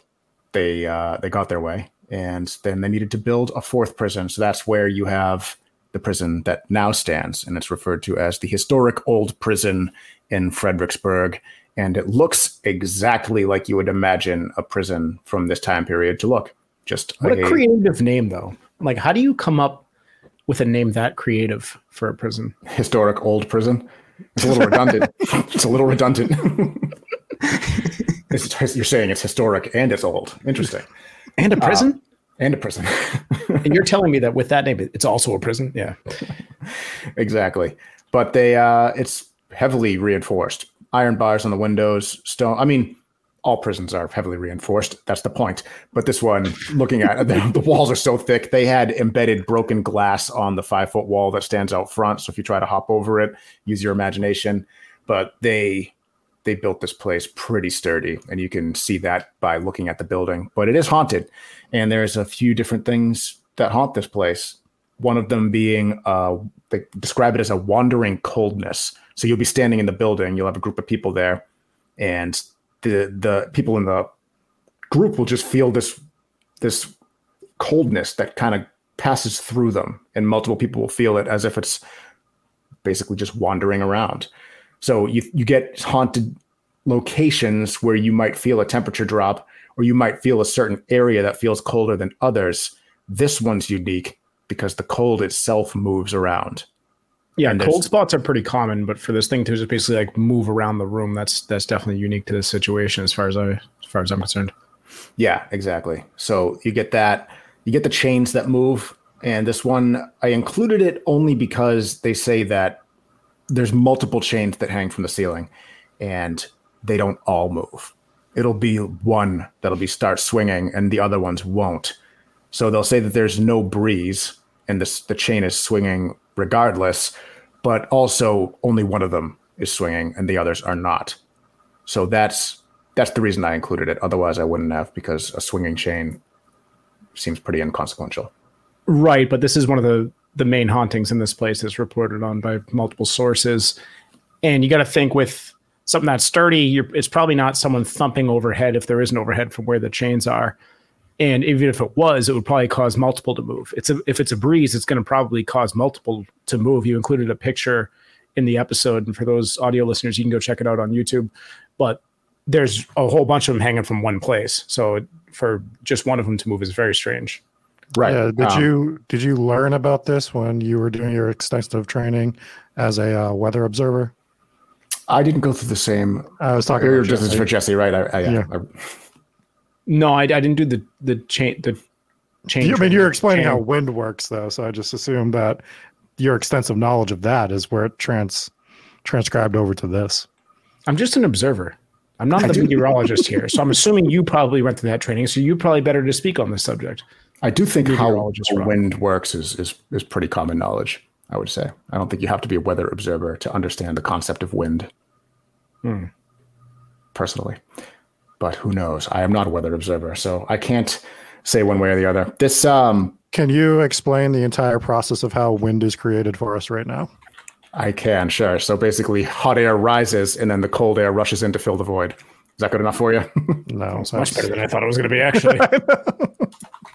they uh, they got their way, and then they needed to build a fourth prison. So that's where you have the prison that now stands, and it's referred to as the historic old prison in Fredericksburg. And it looks exactly like you would imagine a prison from this time period to look. Just What a a- creative name, though. Like, how do you come up with a name that creative for a prison? historic old prison. It's a little redundant. it's a little redundant. You're saying it's historic and it's old. Interesting. And a prison? And a prison. and you're telling me that with that name, it's also a prison? Yeah. exactly. But they uh it's heavily reinforced. Iron bars on the windows, stone. I mean, all prisons are heavily reinforced. That's the point. But this one, looking at the, the walls are so thick. They had embedded broken glass on the five foot wall that stands out front. So if you try to hop over it, use your imagination. But they they built this place pretty sturdy, and you can see that by looking at the building. But it is haunted, and there's a few different things that haunt this place. One of them being, uh, they describe it as a wandering coldness. So you'll be standing in the building, you'll have a group of people there, and the the people in the group will just feel this this coldness that kind of passes through them and multiple people will feel it as if it's basically just wandering around. So you you get haunted locations where you might feel a temperature drop or you might feel a certain area that feels colder than others. This one's unique because the cold itself moves around yeah, cold spots are pretty common, but for this thing to just basically like move around the room, that's that's definitely unique to this situation as far as I as far as I'm concerned. Yeah, exactly. So you get that, you get the chains that move, and this one I included it only because they say that there's multiple chains that hang from the ceiling, and they don't all move. It'll be one that'll be start swinging, and the other ones won't. So they'll say that there's no breeze, and the chain is swinging regardless, but also only one of them is swinging and the others are not. So that's that's the reason I included it. Otherwise, I wouldn't have because a swinging chain seems pretty inconsequential. Right, but this is one of the the main hauntings in this place that's reported on by multiple sources, and you got to think with something that's sturdy. it's probably not someone thumping overhead if there is an overhead from where the chains are and even if it was, it would probably cause multiple to move. It's a, if it's a breeze, it's going to probably cause multiple to move. You included a picture in the episode, and for those audio listeners, you can go check it out on YouTube. But there's a whole bunch of them hanging from one place, so for just one of them to move is very strange. Right? Yeah, did um, you did you learn about this when you were doing your extensive training as a uh, weather observer? I didn't go through the same. I was talking about Jesse. for Jesse, right? I, I, yeah. I, no, I, I didn't do the the chain the chain. I mean, you're explaining chain. how wind works, though, so I just assume that your extensive knowledge of that is where it trans transcribed over to this. I'm just an observer. I'm not I the do. meteorologist here, so I'm assuming you probably went through that training, so you're probably better to speak on this subject. I do think how wind works is, is is pretty common knowledge. I would say. I don't think you have to be a weather observer to understand the concept of wind. Hmm. Personally but who knows? I am not a weather observer, so I can't say one way or the other. This um can you explain the entire process of how wind is created for us right now? I can, sure. So basically hot air rises and then the cold air rushes in to fill the void. Is that good enough for you? no, it's much better than I thought it was going to be actually.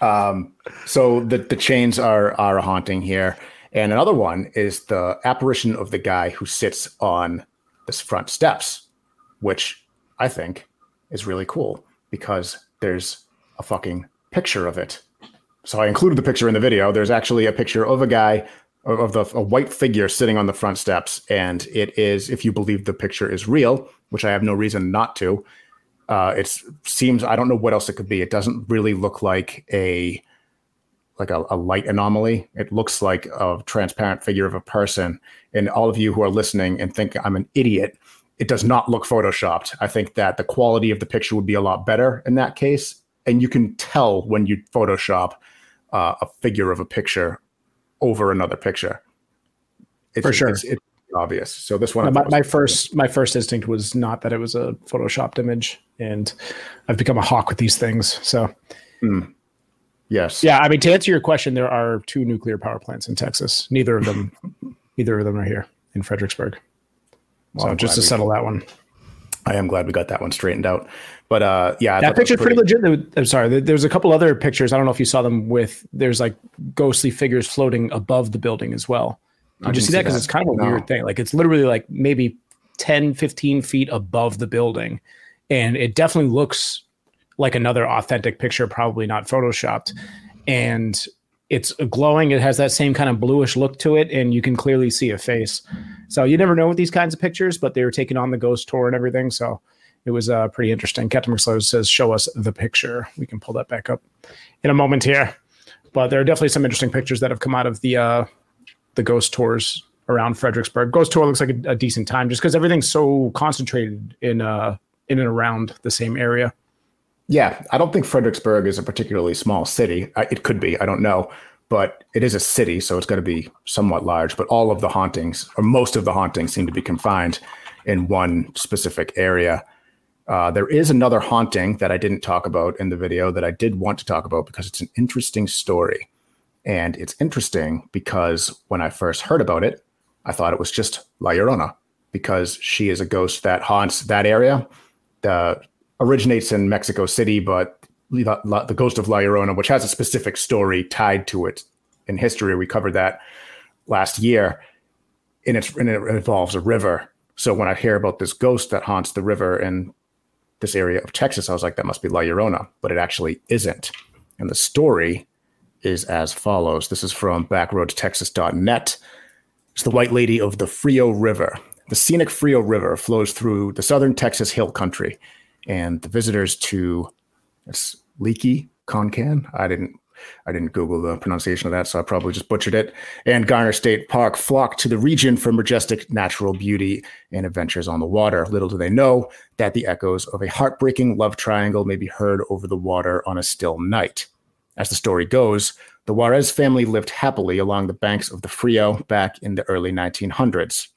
um, so the the chains are are a haunting here, and another one is the apparition of the guy who sits on this front steps, which I think is really cool because there's a fucking picture of it. So I included the picture in the video. There's actually a picture of a guy of the a white figure sitting on the front steps, and it is, if you believe the picture is real, which I have no reason not to. Uh, it seems I don't know what else it could be. It doesn't really look like a like a, a, light anomaly. It looks like a transparent figure of a person. And all of you who are listening and think I'm an idiot, it does not look photoshopped. I think that the quality of the picture would be a lot better in that case, and you can tell when you Photoshop uh, a figure of a picture over another picture. It's, For sure, it's, it's, obvious. So this one, my, my first my first instinct was not that it was a photoshopped image, and I've become a hawk with these things. So, mm. yes, yeah. I mean, to answer your question, there are two nuclear power plants in Texas. Neither of them, neither of them are here in Fredericksburg. Well, so just to settle that one. I am glad we got that one straightened out. But uh, yeah, that picture's pretty, pretty legit. I'm sorry. There's a couple other pictures. I don't know if you saw them with. There's like ghostly figures floating above the building as well. Did you see that? Because it's kind of a no. weird thing. Like it's literally like maybe 10, 15 feet above the building, and it definitely looks like another authentic picture, probably not photoshopped. And it's glowing. It has that same kind of bluish look to it, and you can clearly see a face. So you never know with these kinds of pictures, but they were taking on the ghost tour and everything. So it was uh, pretty interesting. Captain McSlow says, "Show us the picture." We can pull that back up in a moment here. But there are definitely some interesting pictures that have come out of the uh, the ghost tours around Fredericksburg. Ghost tour looks like a, a decent time just because everything's so concentrated in uh, in and around the same area. Yeah, I don't think Fredericksburg is a particularly small city. I, it could be, I don't know, but it is a city, so it's got to be somewhat large. But all of the hauntings, or most of the hauntings, seem to be confined in one specific area. Uh, there is another haunting that I didn't talk about in the video that I did want to talk about because it's an interesting story. And it's interesting because when I first heard about it, I thought it was just La Llorona because she is a ghost that haunts that area. The originates in Mexico City, but the ghost of La Llorona, which has a specific story tied to it in history, we covered that last year. And, and it involves a river. So when I hear about this ghost that haunts the river in this area of Texas, I was like, that must be La Llorona, but it actually isn't. And the story is as follows. This is from backroadstexas.net. It's the White Lady of the Frio River. The scenic Frio River flows through the southern Texas hill country, and the visitors to it's Leakey Concan. I didn't I didn't Google the pronunciation of that, so I probably just butchered it. And Garner State Park flock to the region for majestic natural beauty and adventures on the water. Little do they know that the echoes of a heartbreaking love triangle may be heard over the water on a still night. As the story goes, the Juarez family lived happily along the banks of the Frio back in the early 1900s.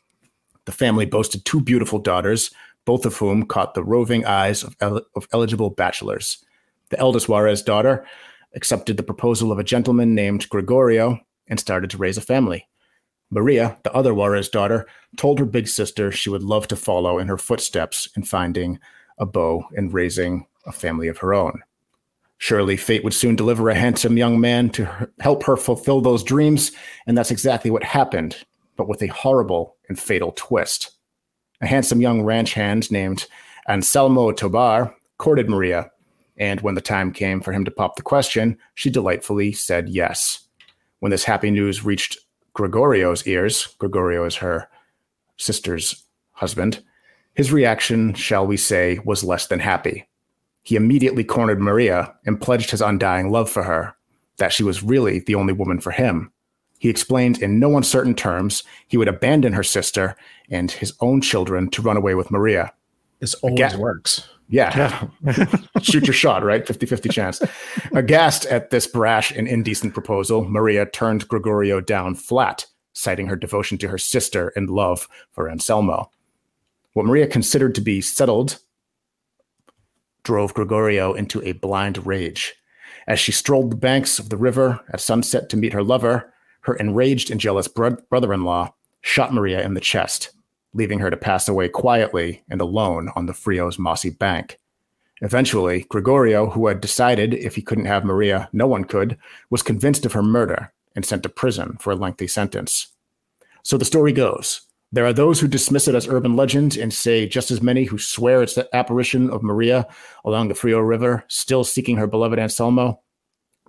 The family boasted two beautiful daughters, both of whom caught the roving eyes of, el- of eligible bachelors. The eldest Juarez daughter accepted the proposal of a gentleman named Gregorio and started to raise a family. Maria, the other Juarez daughter, told her big sister she would love to follow in her footsteps in finding a beau and raising a family of her own. Surely fate would soon deliver a handsome young man to help her fulfill those dreams, and that's exactly what happened, but with a horrible and fatal twist. A handsome young ranch hand named Anselmo Tobar courted Maria, and when the time came for him to pop the question, she delightfully said yes. When this happy news reached Gregorio's ears, Gregorio is her sister's husband, his reaction, shall we say, was less than happy. He immediately cornered Maria and pledged his undying love for her, that she was really the only woman for him. He explained in no uncertain terms he would abandon her sister and his own children to run away with Maria. This always Again, works. Yeah. yeah. Shoot your shot, right? 50 50 chance. Aghast at this brash and indecent proposal, Maria turned Gregorio down flat, citing her devotion to her sister and love for Anselmo. What Maria considered to be settled drove Gregorio into a blind rage. As she strolled the banks of the river at sunset to meet her lover, her enraged and jealous bro- brother in law shot Maria in the chest, leaving her to pass away quietly and alone on the Frio's mossy bank. Eventually, Gregorio, who had decided if he couldn't have Maria, no one could, was convinced of her murder and sent to prison for a lengthy sentence. So the story goes there are those who dismiss it as urban legend and say just as many who swear it's the apparition of Maria along the Frio River, still seeking her beloved Anselmo.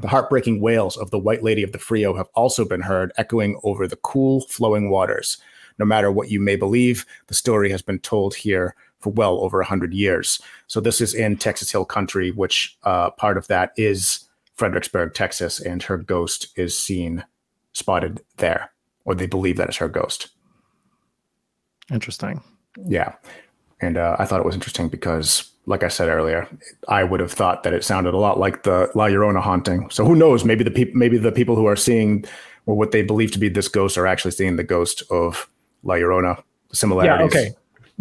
The heartbreaking wails of the White Lady of the Frio have also been heard echoing over the cool, flowing waters. No matter what you may believe, the story has been told here for well over 100 years. So, this is in Texas Hill Country, which uh, part of that is Fredericksburg, Texas, and her ghost is seen spotted there, or they believe that it's her ghost. Interesting. Yeah. And uh, I thought it was interesting because, like I said earlier, I would have thought that it sounded a lot like the La Llorona haunting. So who knows? Maybe the people, maybe the people who are seeing or what they believe to be this ghost are actually seeing the ghost of La Llorona. Similarities. Yeah. Okay.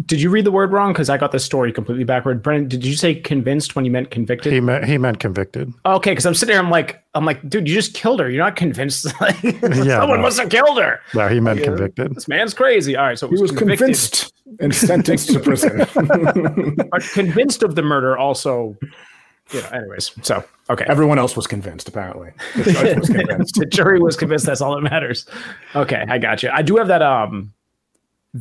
Did you read the word wrong? Because I got the story completely backward. Brennan, did you say convinced when you meant convicted? He meant he meant convicted. Okay, because I'm sitting there, I'm like, I'm like, dude, you just killed her. You're not convinced. yeah, someone no. must have killed her. No, he meant convicted. This man's crazy. All right, so he was convinced and sentenced to prison. but convinced of the murder, also. You know, anyways, so okay. Everyone else was convinced, apparently. The judge was convinced. the jury was convinced. That's all that matters. Okay, I got you. I do have that um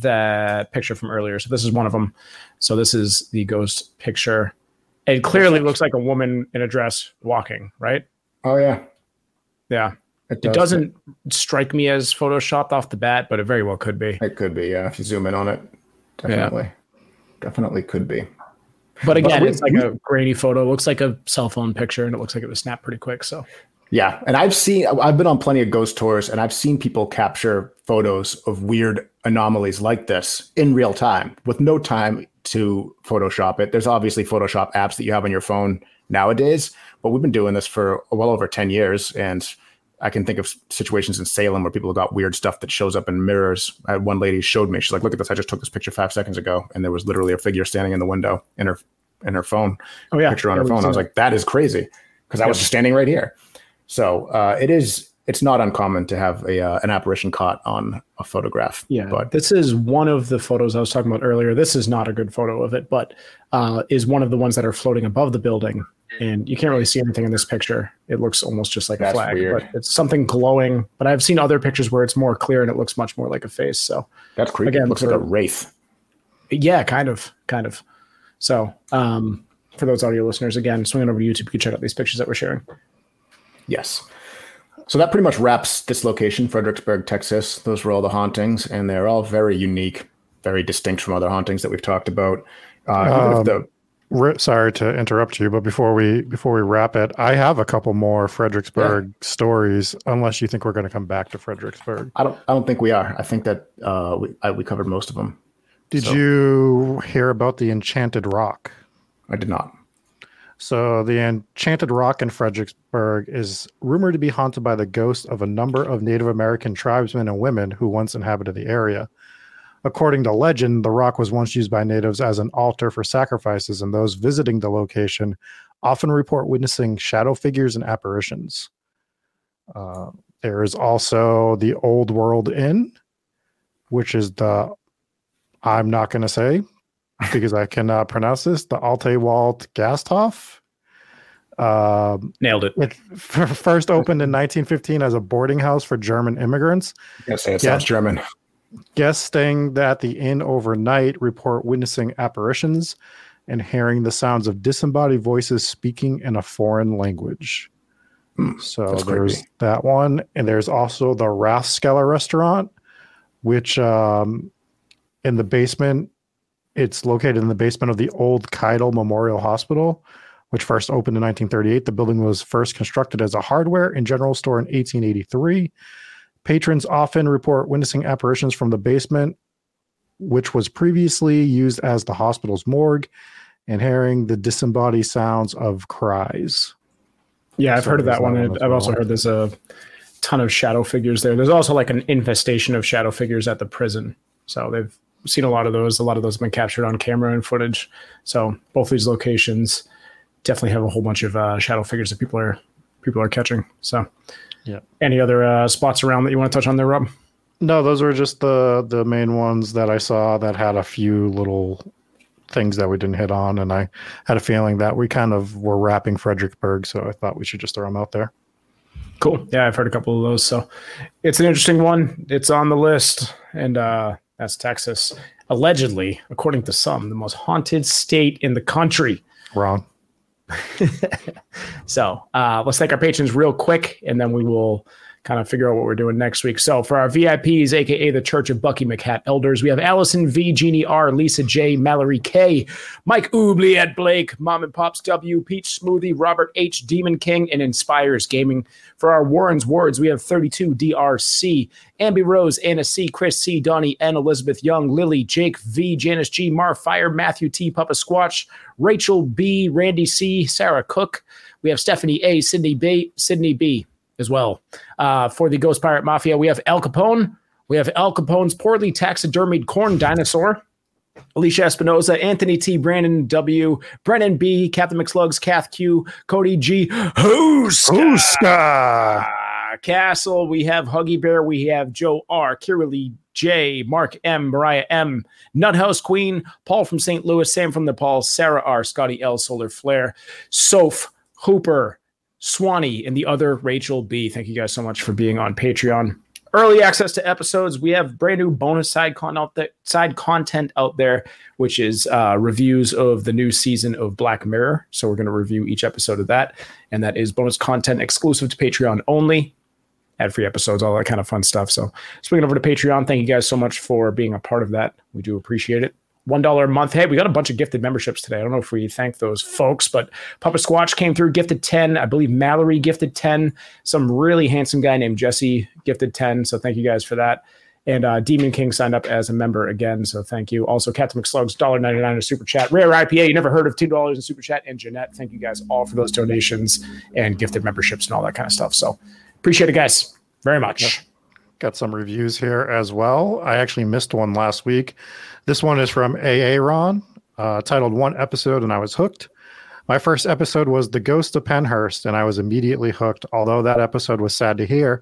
that picture from earlier. So this is one of them. So this is the ghost picture. It clearly looks like a woman in a dress walking, right? Oh yeah. Yeah. It, does. doesn't strike me as photoshopped off the bat, but it very well could be. It could be, yeah. If you zoom in on it, definitely, yeah. definitely could be. But again, but we, it's like we, a grainy photo. It looks like a cell phone picture, and it looks like it was snapped pretty quick. So Yeah, and I've seen I've been on plenty of ghost tours and I've seen people capture photos of weird anomalies like this in real time with no time to photoshop it. There's obviously Photoshop apps that you have on your phone nowadays, but we've been doing this for well over 10 years and I can think of situations in Salem where people have got weird stuff that shows up in mirrors. I had one lady showed me. She's like, "Look at this! I just took this picture five seconds ago, and there was literally a figure standing in the window in her in her phone. Oh yeah, picture on yeah, her phone. I was like, that is crazy because I was just standing right here. So uh, it is. It's not uncommon to have a uh, an apparition caught on a photograph. Yeah, but this is one of the photos I was talking about earlier. This is not a good photo of it, but uh, is one of the ones that are floating above the building, and you can't really see anything in this picture. It looks almost just like a That's flag, weird. but it's something glowing. But I've seen other pictures where it's more clear and it looks much more like a face. So that's creepy. Again, It looks like a wraith. yeah, kind of, kind of. So um, for those audio listeners, again, swinging over to YouTube, you can check out these pictures that we're sharing. Yes. So that pretty much wraps this location, Fredericksburg, Texas. Those were all the hauntings, and they're all very unique, very distinct from other hauntings that we've talked about. Uh, Um, the, Ri- Sorry to interrupt you, but before we before we wrap it, I have a couple more Fredericksburg stories. Unless you think we're going to come back to Fredericksburg. I don't, I don't think we are. I think that uh, we I, we covered most of them. Did So- you hear about the Enchanted Rock? I did not. So the Enchanted Rock in Fredericksburg is rumored to be haunted by the ghosts of a number of Native American tribesmen and women who once inhabited the area. According to legend, the rock was once used by natives as an altar for sacrifices, and those visiting the location often report witnessing shadow figures and apparitions. Uh, there is also the Old World Inn, which is the I'm not going to say because I cannot pronounce this. The Alte Wald Gasthof. Um, Nailed it. it first opened in 1915 as a boarding house for German immigrants. Yes, say it sounds German. Guests staying at the inn overnight report witnessing apparitions and hearing the sounds of disembodied voices speaking in a foreign language. So that's there's creepy. that one, and there's also the Rathskeller restaurant, which um, in the basement, it's located in the basement of the old Keidel Memorial Hospital, which first opened in 1938. The building was first constructed as a hardware and general store in 1883. Patrons often report witnessing apparitions from the basement, which was previously used as the hospital's morgue, and hearing the disembodied sounds of cries. Yeah, I've So heard of that one. one I've also heard there's a ton of shadow figures there. There's also like an infestation of shadow figures at the prison. So they've seen a lot of those. A lot of those have been captured on camera and footage. So both these locations definitely have a whole bunch of uh, shadow figures that people are people are catching. So Yeah. Any other uh, spots around that you want to touch on there, Rob? No, those were just the the main ones that I saw that had a few little things that we didn't hit on, and I had a feeling that we kind of were wrapping Fredericksburg, so I thought we should just throw them out there. Cool. Yeah, I've heard a couple of those. So it's an interesting one. It's on the list, and uh, that's Texas. Allegedly, according to some, the most haunted state in the country. Wrong. So uh, let's thank our patrons real quick, and then we will kind of figure out what we're doing next week. So for our VIPs, aka the Church of Bucky McHat Elders, we have Allison V, Jeannie R, Lisa J, Mallory K, Mike Oubliette Blake, Mom and Pops W, Peach Smoothie, Robert H, Demon King, and Inspires Gaming. For our Warren's Words, we have 32 DRC, Ambi Rose, Anna C, Chris C, Donnie N, Elizabeth Young, Lily, Jake V, Janice G, Mar Fire, Matthew T, Papa Squatch, Rachel B, Randy C, Sarah Cook. We have Stephanie A, Sydney B, Sydney B as well. Uh, for the Ghost Pirate Mafia, we have Al Capone. We have Al Capone's poorly taxidermied corn dinosaur. Alicia Espinoza, Anthony T, Brandon W, Brennan B, Captain McSlugs, Kath Q, Cody G, Huska, Castle. We have Huggy Bear. We have Joe R, Kiralee J, Mark M, Mariah M, Nuthouse Queen, Paul from St. Louis, Sam from Nepal, Sarah R, Scotty L, Solar Flare, Soph, Hooper, Swanee, and the other Rachel B. Thank you guys so much for being on Patreon. Early access to episodes. We have brand new bonus side content out there, side content out there, which is uh, reviews of the new season of Black Mirror. So we're going to review each episode of that, and that is bonus content exclusive to Patreon only. Ad free episodes, all that kind of fun stuff. So swinging over to Patreon. Thank you guys so much for being a part of that. We do appreciate it. One dollar a month. Hey, we got a bunch of gifted memberships today. I don't know if we thank those folks, but Papa Squatch came through, gifted ten. I believe Mallory gifted ten. Some really handsome guy named Jesse gifted ten. So thank you guys for that. And uh, Demon King signed up as a member again, so thank you. Also, Captain McSlugs, $1.99 in super chat. Rare IPA, you never heard of $2 in super chat. And Jeanette, thank you guys all for those donations and gifted memberships and all that kind of stuff. So appreciate it, guys, very much. Got some reviews here as well. I actually missed one last week. This one is from AA Ron, uh, titled One Episode, and I was hooked. My first episode was The Ghost of Pennhurst, and I was immediately hooked, although that episode was sad to hear.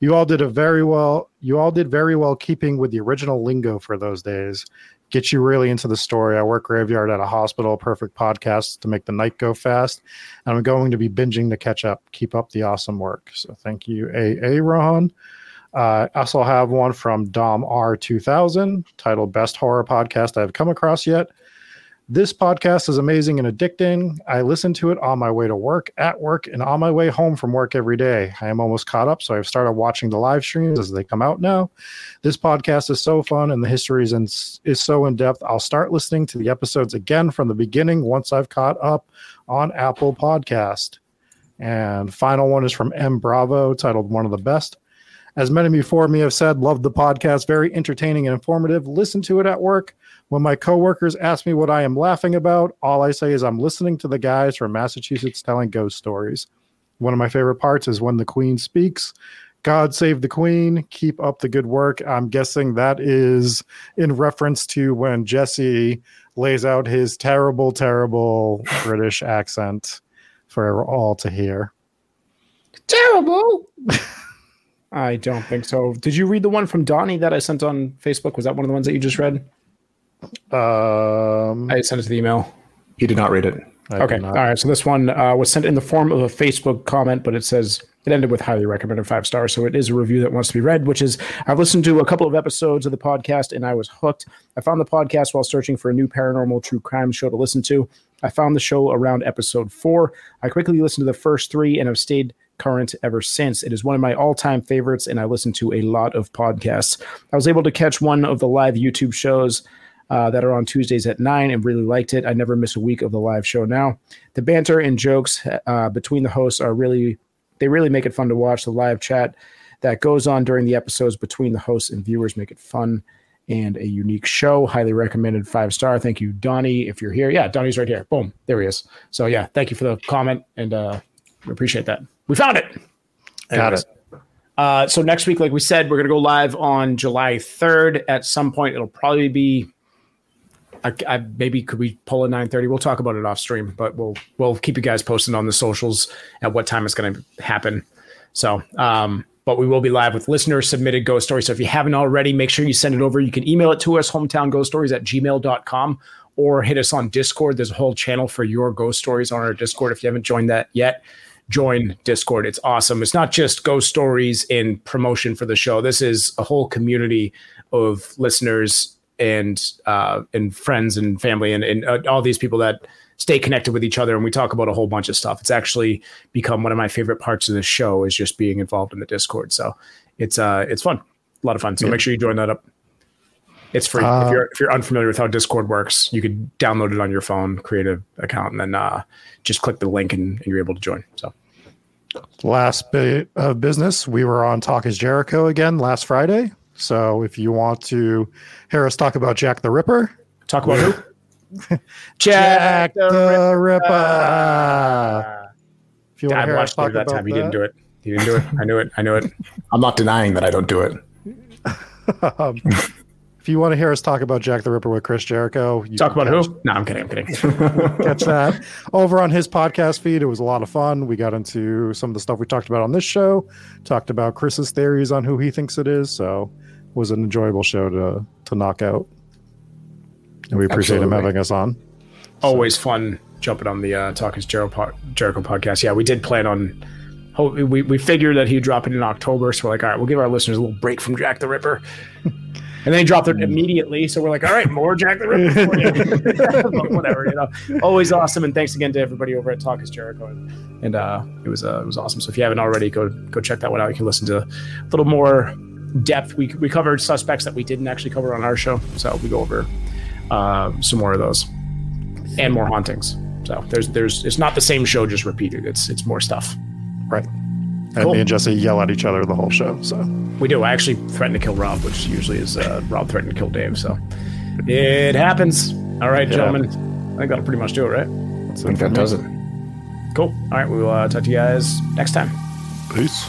You all did a very well. You all did very well keeping with the original lingo for those days. Get you really into the story. I work graveyard at a hospital. Perfect podcast to make the night go fast. And I'm going to be binging to catch up. Keep up the awesome work. So thank you, AA Ron. Uh, I also have one from Dom R2000 titled Best Horror Podcast I've Come Across Yet. This podcast is amazing and addicting. I listen to it on my way to work, at work, and on my way home from work every day. I am almost caught up, so I've started watching the live streams as they come out now. This podcast is so fun, and the history is, in, is so in depth. I'll start listening to the episodes again from the beginning once I've caught up on Apple Podcast. And final one is from M Bravo, titled "One of the Best." As many before me have said, loved the podcast. Very entertaining and informative. Listen to it at work when my coworkers ask me what I am laughing about, all I say is I'm listening to the guys from Massachusetts telling ghost stories. One of my favorite parts is when the Queen speaks. God save the Queen. Keep up the good work. I'm guessing that is in reference to when Jesse lays out his terrible, terrible British accent for all to hear. Terrible. I don't think so. Did you read the one from Donnie that I sent on Facebook? Was that one of the ones that you just read? Um, I sent it to the email. He did not read it. I okay. All right. So this one uh, was sent in the form of a Facebook comment, but it says it ended with highly recommended five stars. So it is a review that wants to be read, which is I've listened to a couple of episodes of the podcast and I was hooked. I found the podcast while searching for a new paranormal true crime show to listen to. I found the show around episode four. I quickly listened to the first three and have stayed current ever since. It is one of my all time favorites, and I listen to a lot of podcasts. I was able to catch one of the live YouTube shows uh, that are on Tuesdays at 9 and really liked it. I never miss a week of the live show now. The banter and jokes uh, between the hosts are really, they really make it fun to watch. The live chat that goes on during the episodes between the hosts and viewers make it fun and a unique show. Highly recommended five star. Thank you, Donnie, if you're here. Yeah, Donnie's right here. Boom, there he is. So, yeah, thank you for the comment and uh, appreciate that. We found it. Got it. Uh, so next week, like we said, we're gonna go live on July 3rd. At some point, it'll probably be. I, I, maybe could we pull a 9:30? We'll talk about it off stream, but we'll we'll keep you guys posted on the socials at what time it's going to happen. So, um, but we will be live with listener submitted ghost stories. So if you haven't already, make sure you send it over. You can email it to us, hometown ghost stories at gmail.com, or hit us on Discord. There's a whole channel for your ghost stories on our Discord. If you haven't joined that yet, join Discord. It's awesome. It's not just ghost stories and promotion for the show. This is a whole community of listeners and uh, and friends and family and, and uh, all these people that stay connected with each other and we talk about a whole bunch of stuff. It's actually become one of my favorite parts of the show is just being involved in the Discord. So it's uh it's fun. A lot of fun. So make sure you join that up. It's free. Uh, if you're if you're unfamiliar with how Discord works, you could download it on your phone, create an account, and then uh, just click the link and, and you're able to join. So Last bit of business, we were on Talk is Jericho again last Friday. So if you want to hear us talk about Jack the Ripper, talk about who? Jack the the Ripper. If you want to I hear us watched talk that about time. He didn't do it. He didn't do it. I knew it. I knew it. I'm not denying that I don't do it. um, if you want to hear us talk about Jack the Ripper with Chris Jericho, you Talk about catch- who? No, I'm kidding. I'm kidding. catch that over on his podcast feed. It was a lot of fun. We got into some of the stuff we talked about on this show, talked about Chris's theories on who he thinks it is. So it was an enjoyable show to to knock out. And we appreciate him having us on. Always fun jumping on the uh, Talk is Jericho, Jericho podcast. Yeah, we did plan on. We, we figured that he'd drop it in October, so we're like, all right, we'll give our listeners a little break from Jack the Ripper. And they he dropped it immediately, so we're like, all right, more Jack the Ripper. for you. But whatever, you know. Always awesome, and thanks again to everybody over at Talk is Jericho, and, and uh, it was uh, it was awesome. So if you haven't already, go go check that one out. You can listen to a little more depth. We we covered suspects that we didn't actually cover on our show, so we go over uh, some more of those, and more hauntings. So there's there's it's not the same show just repeated. It's it's more stuff. Right. And Cool. me and Jesse yell at each other the whole show. So We do. I actually threaten to kill Rob, which usually is uh, Rob threatened to kill Dave. So it happens. All right, gentlemen. I think that'll pretty much do it, right? I think that does it. Cool. All right, we will uh, talk to you guys next time. peace.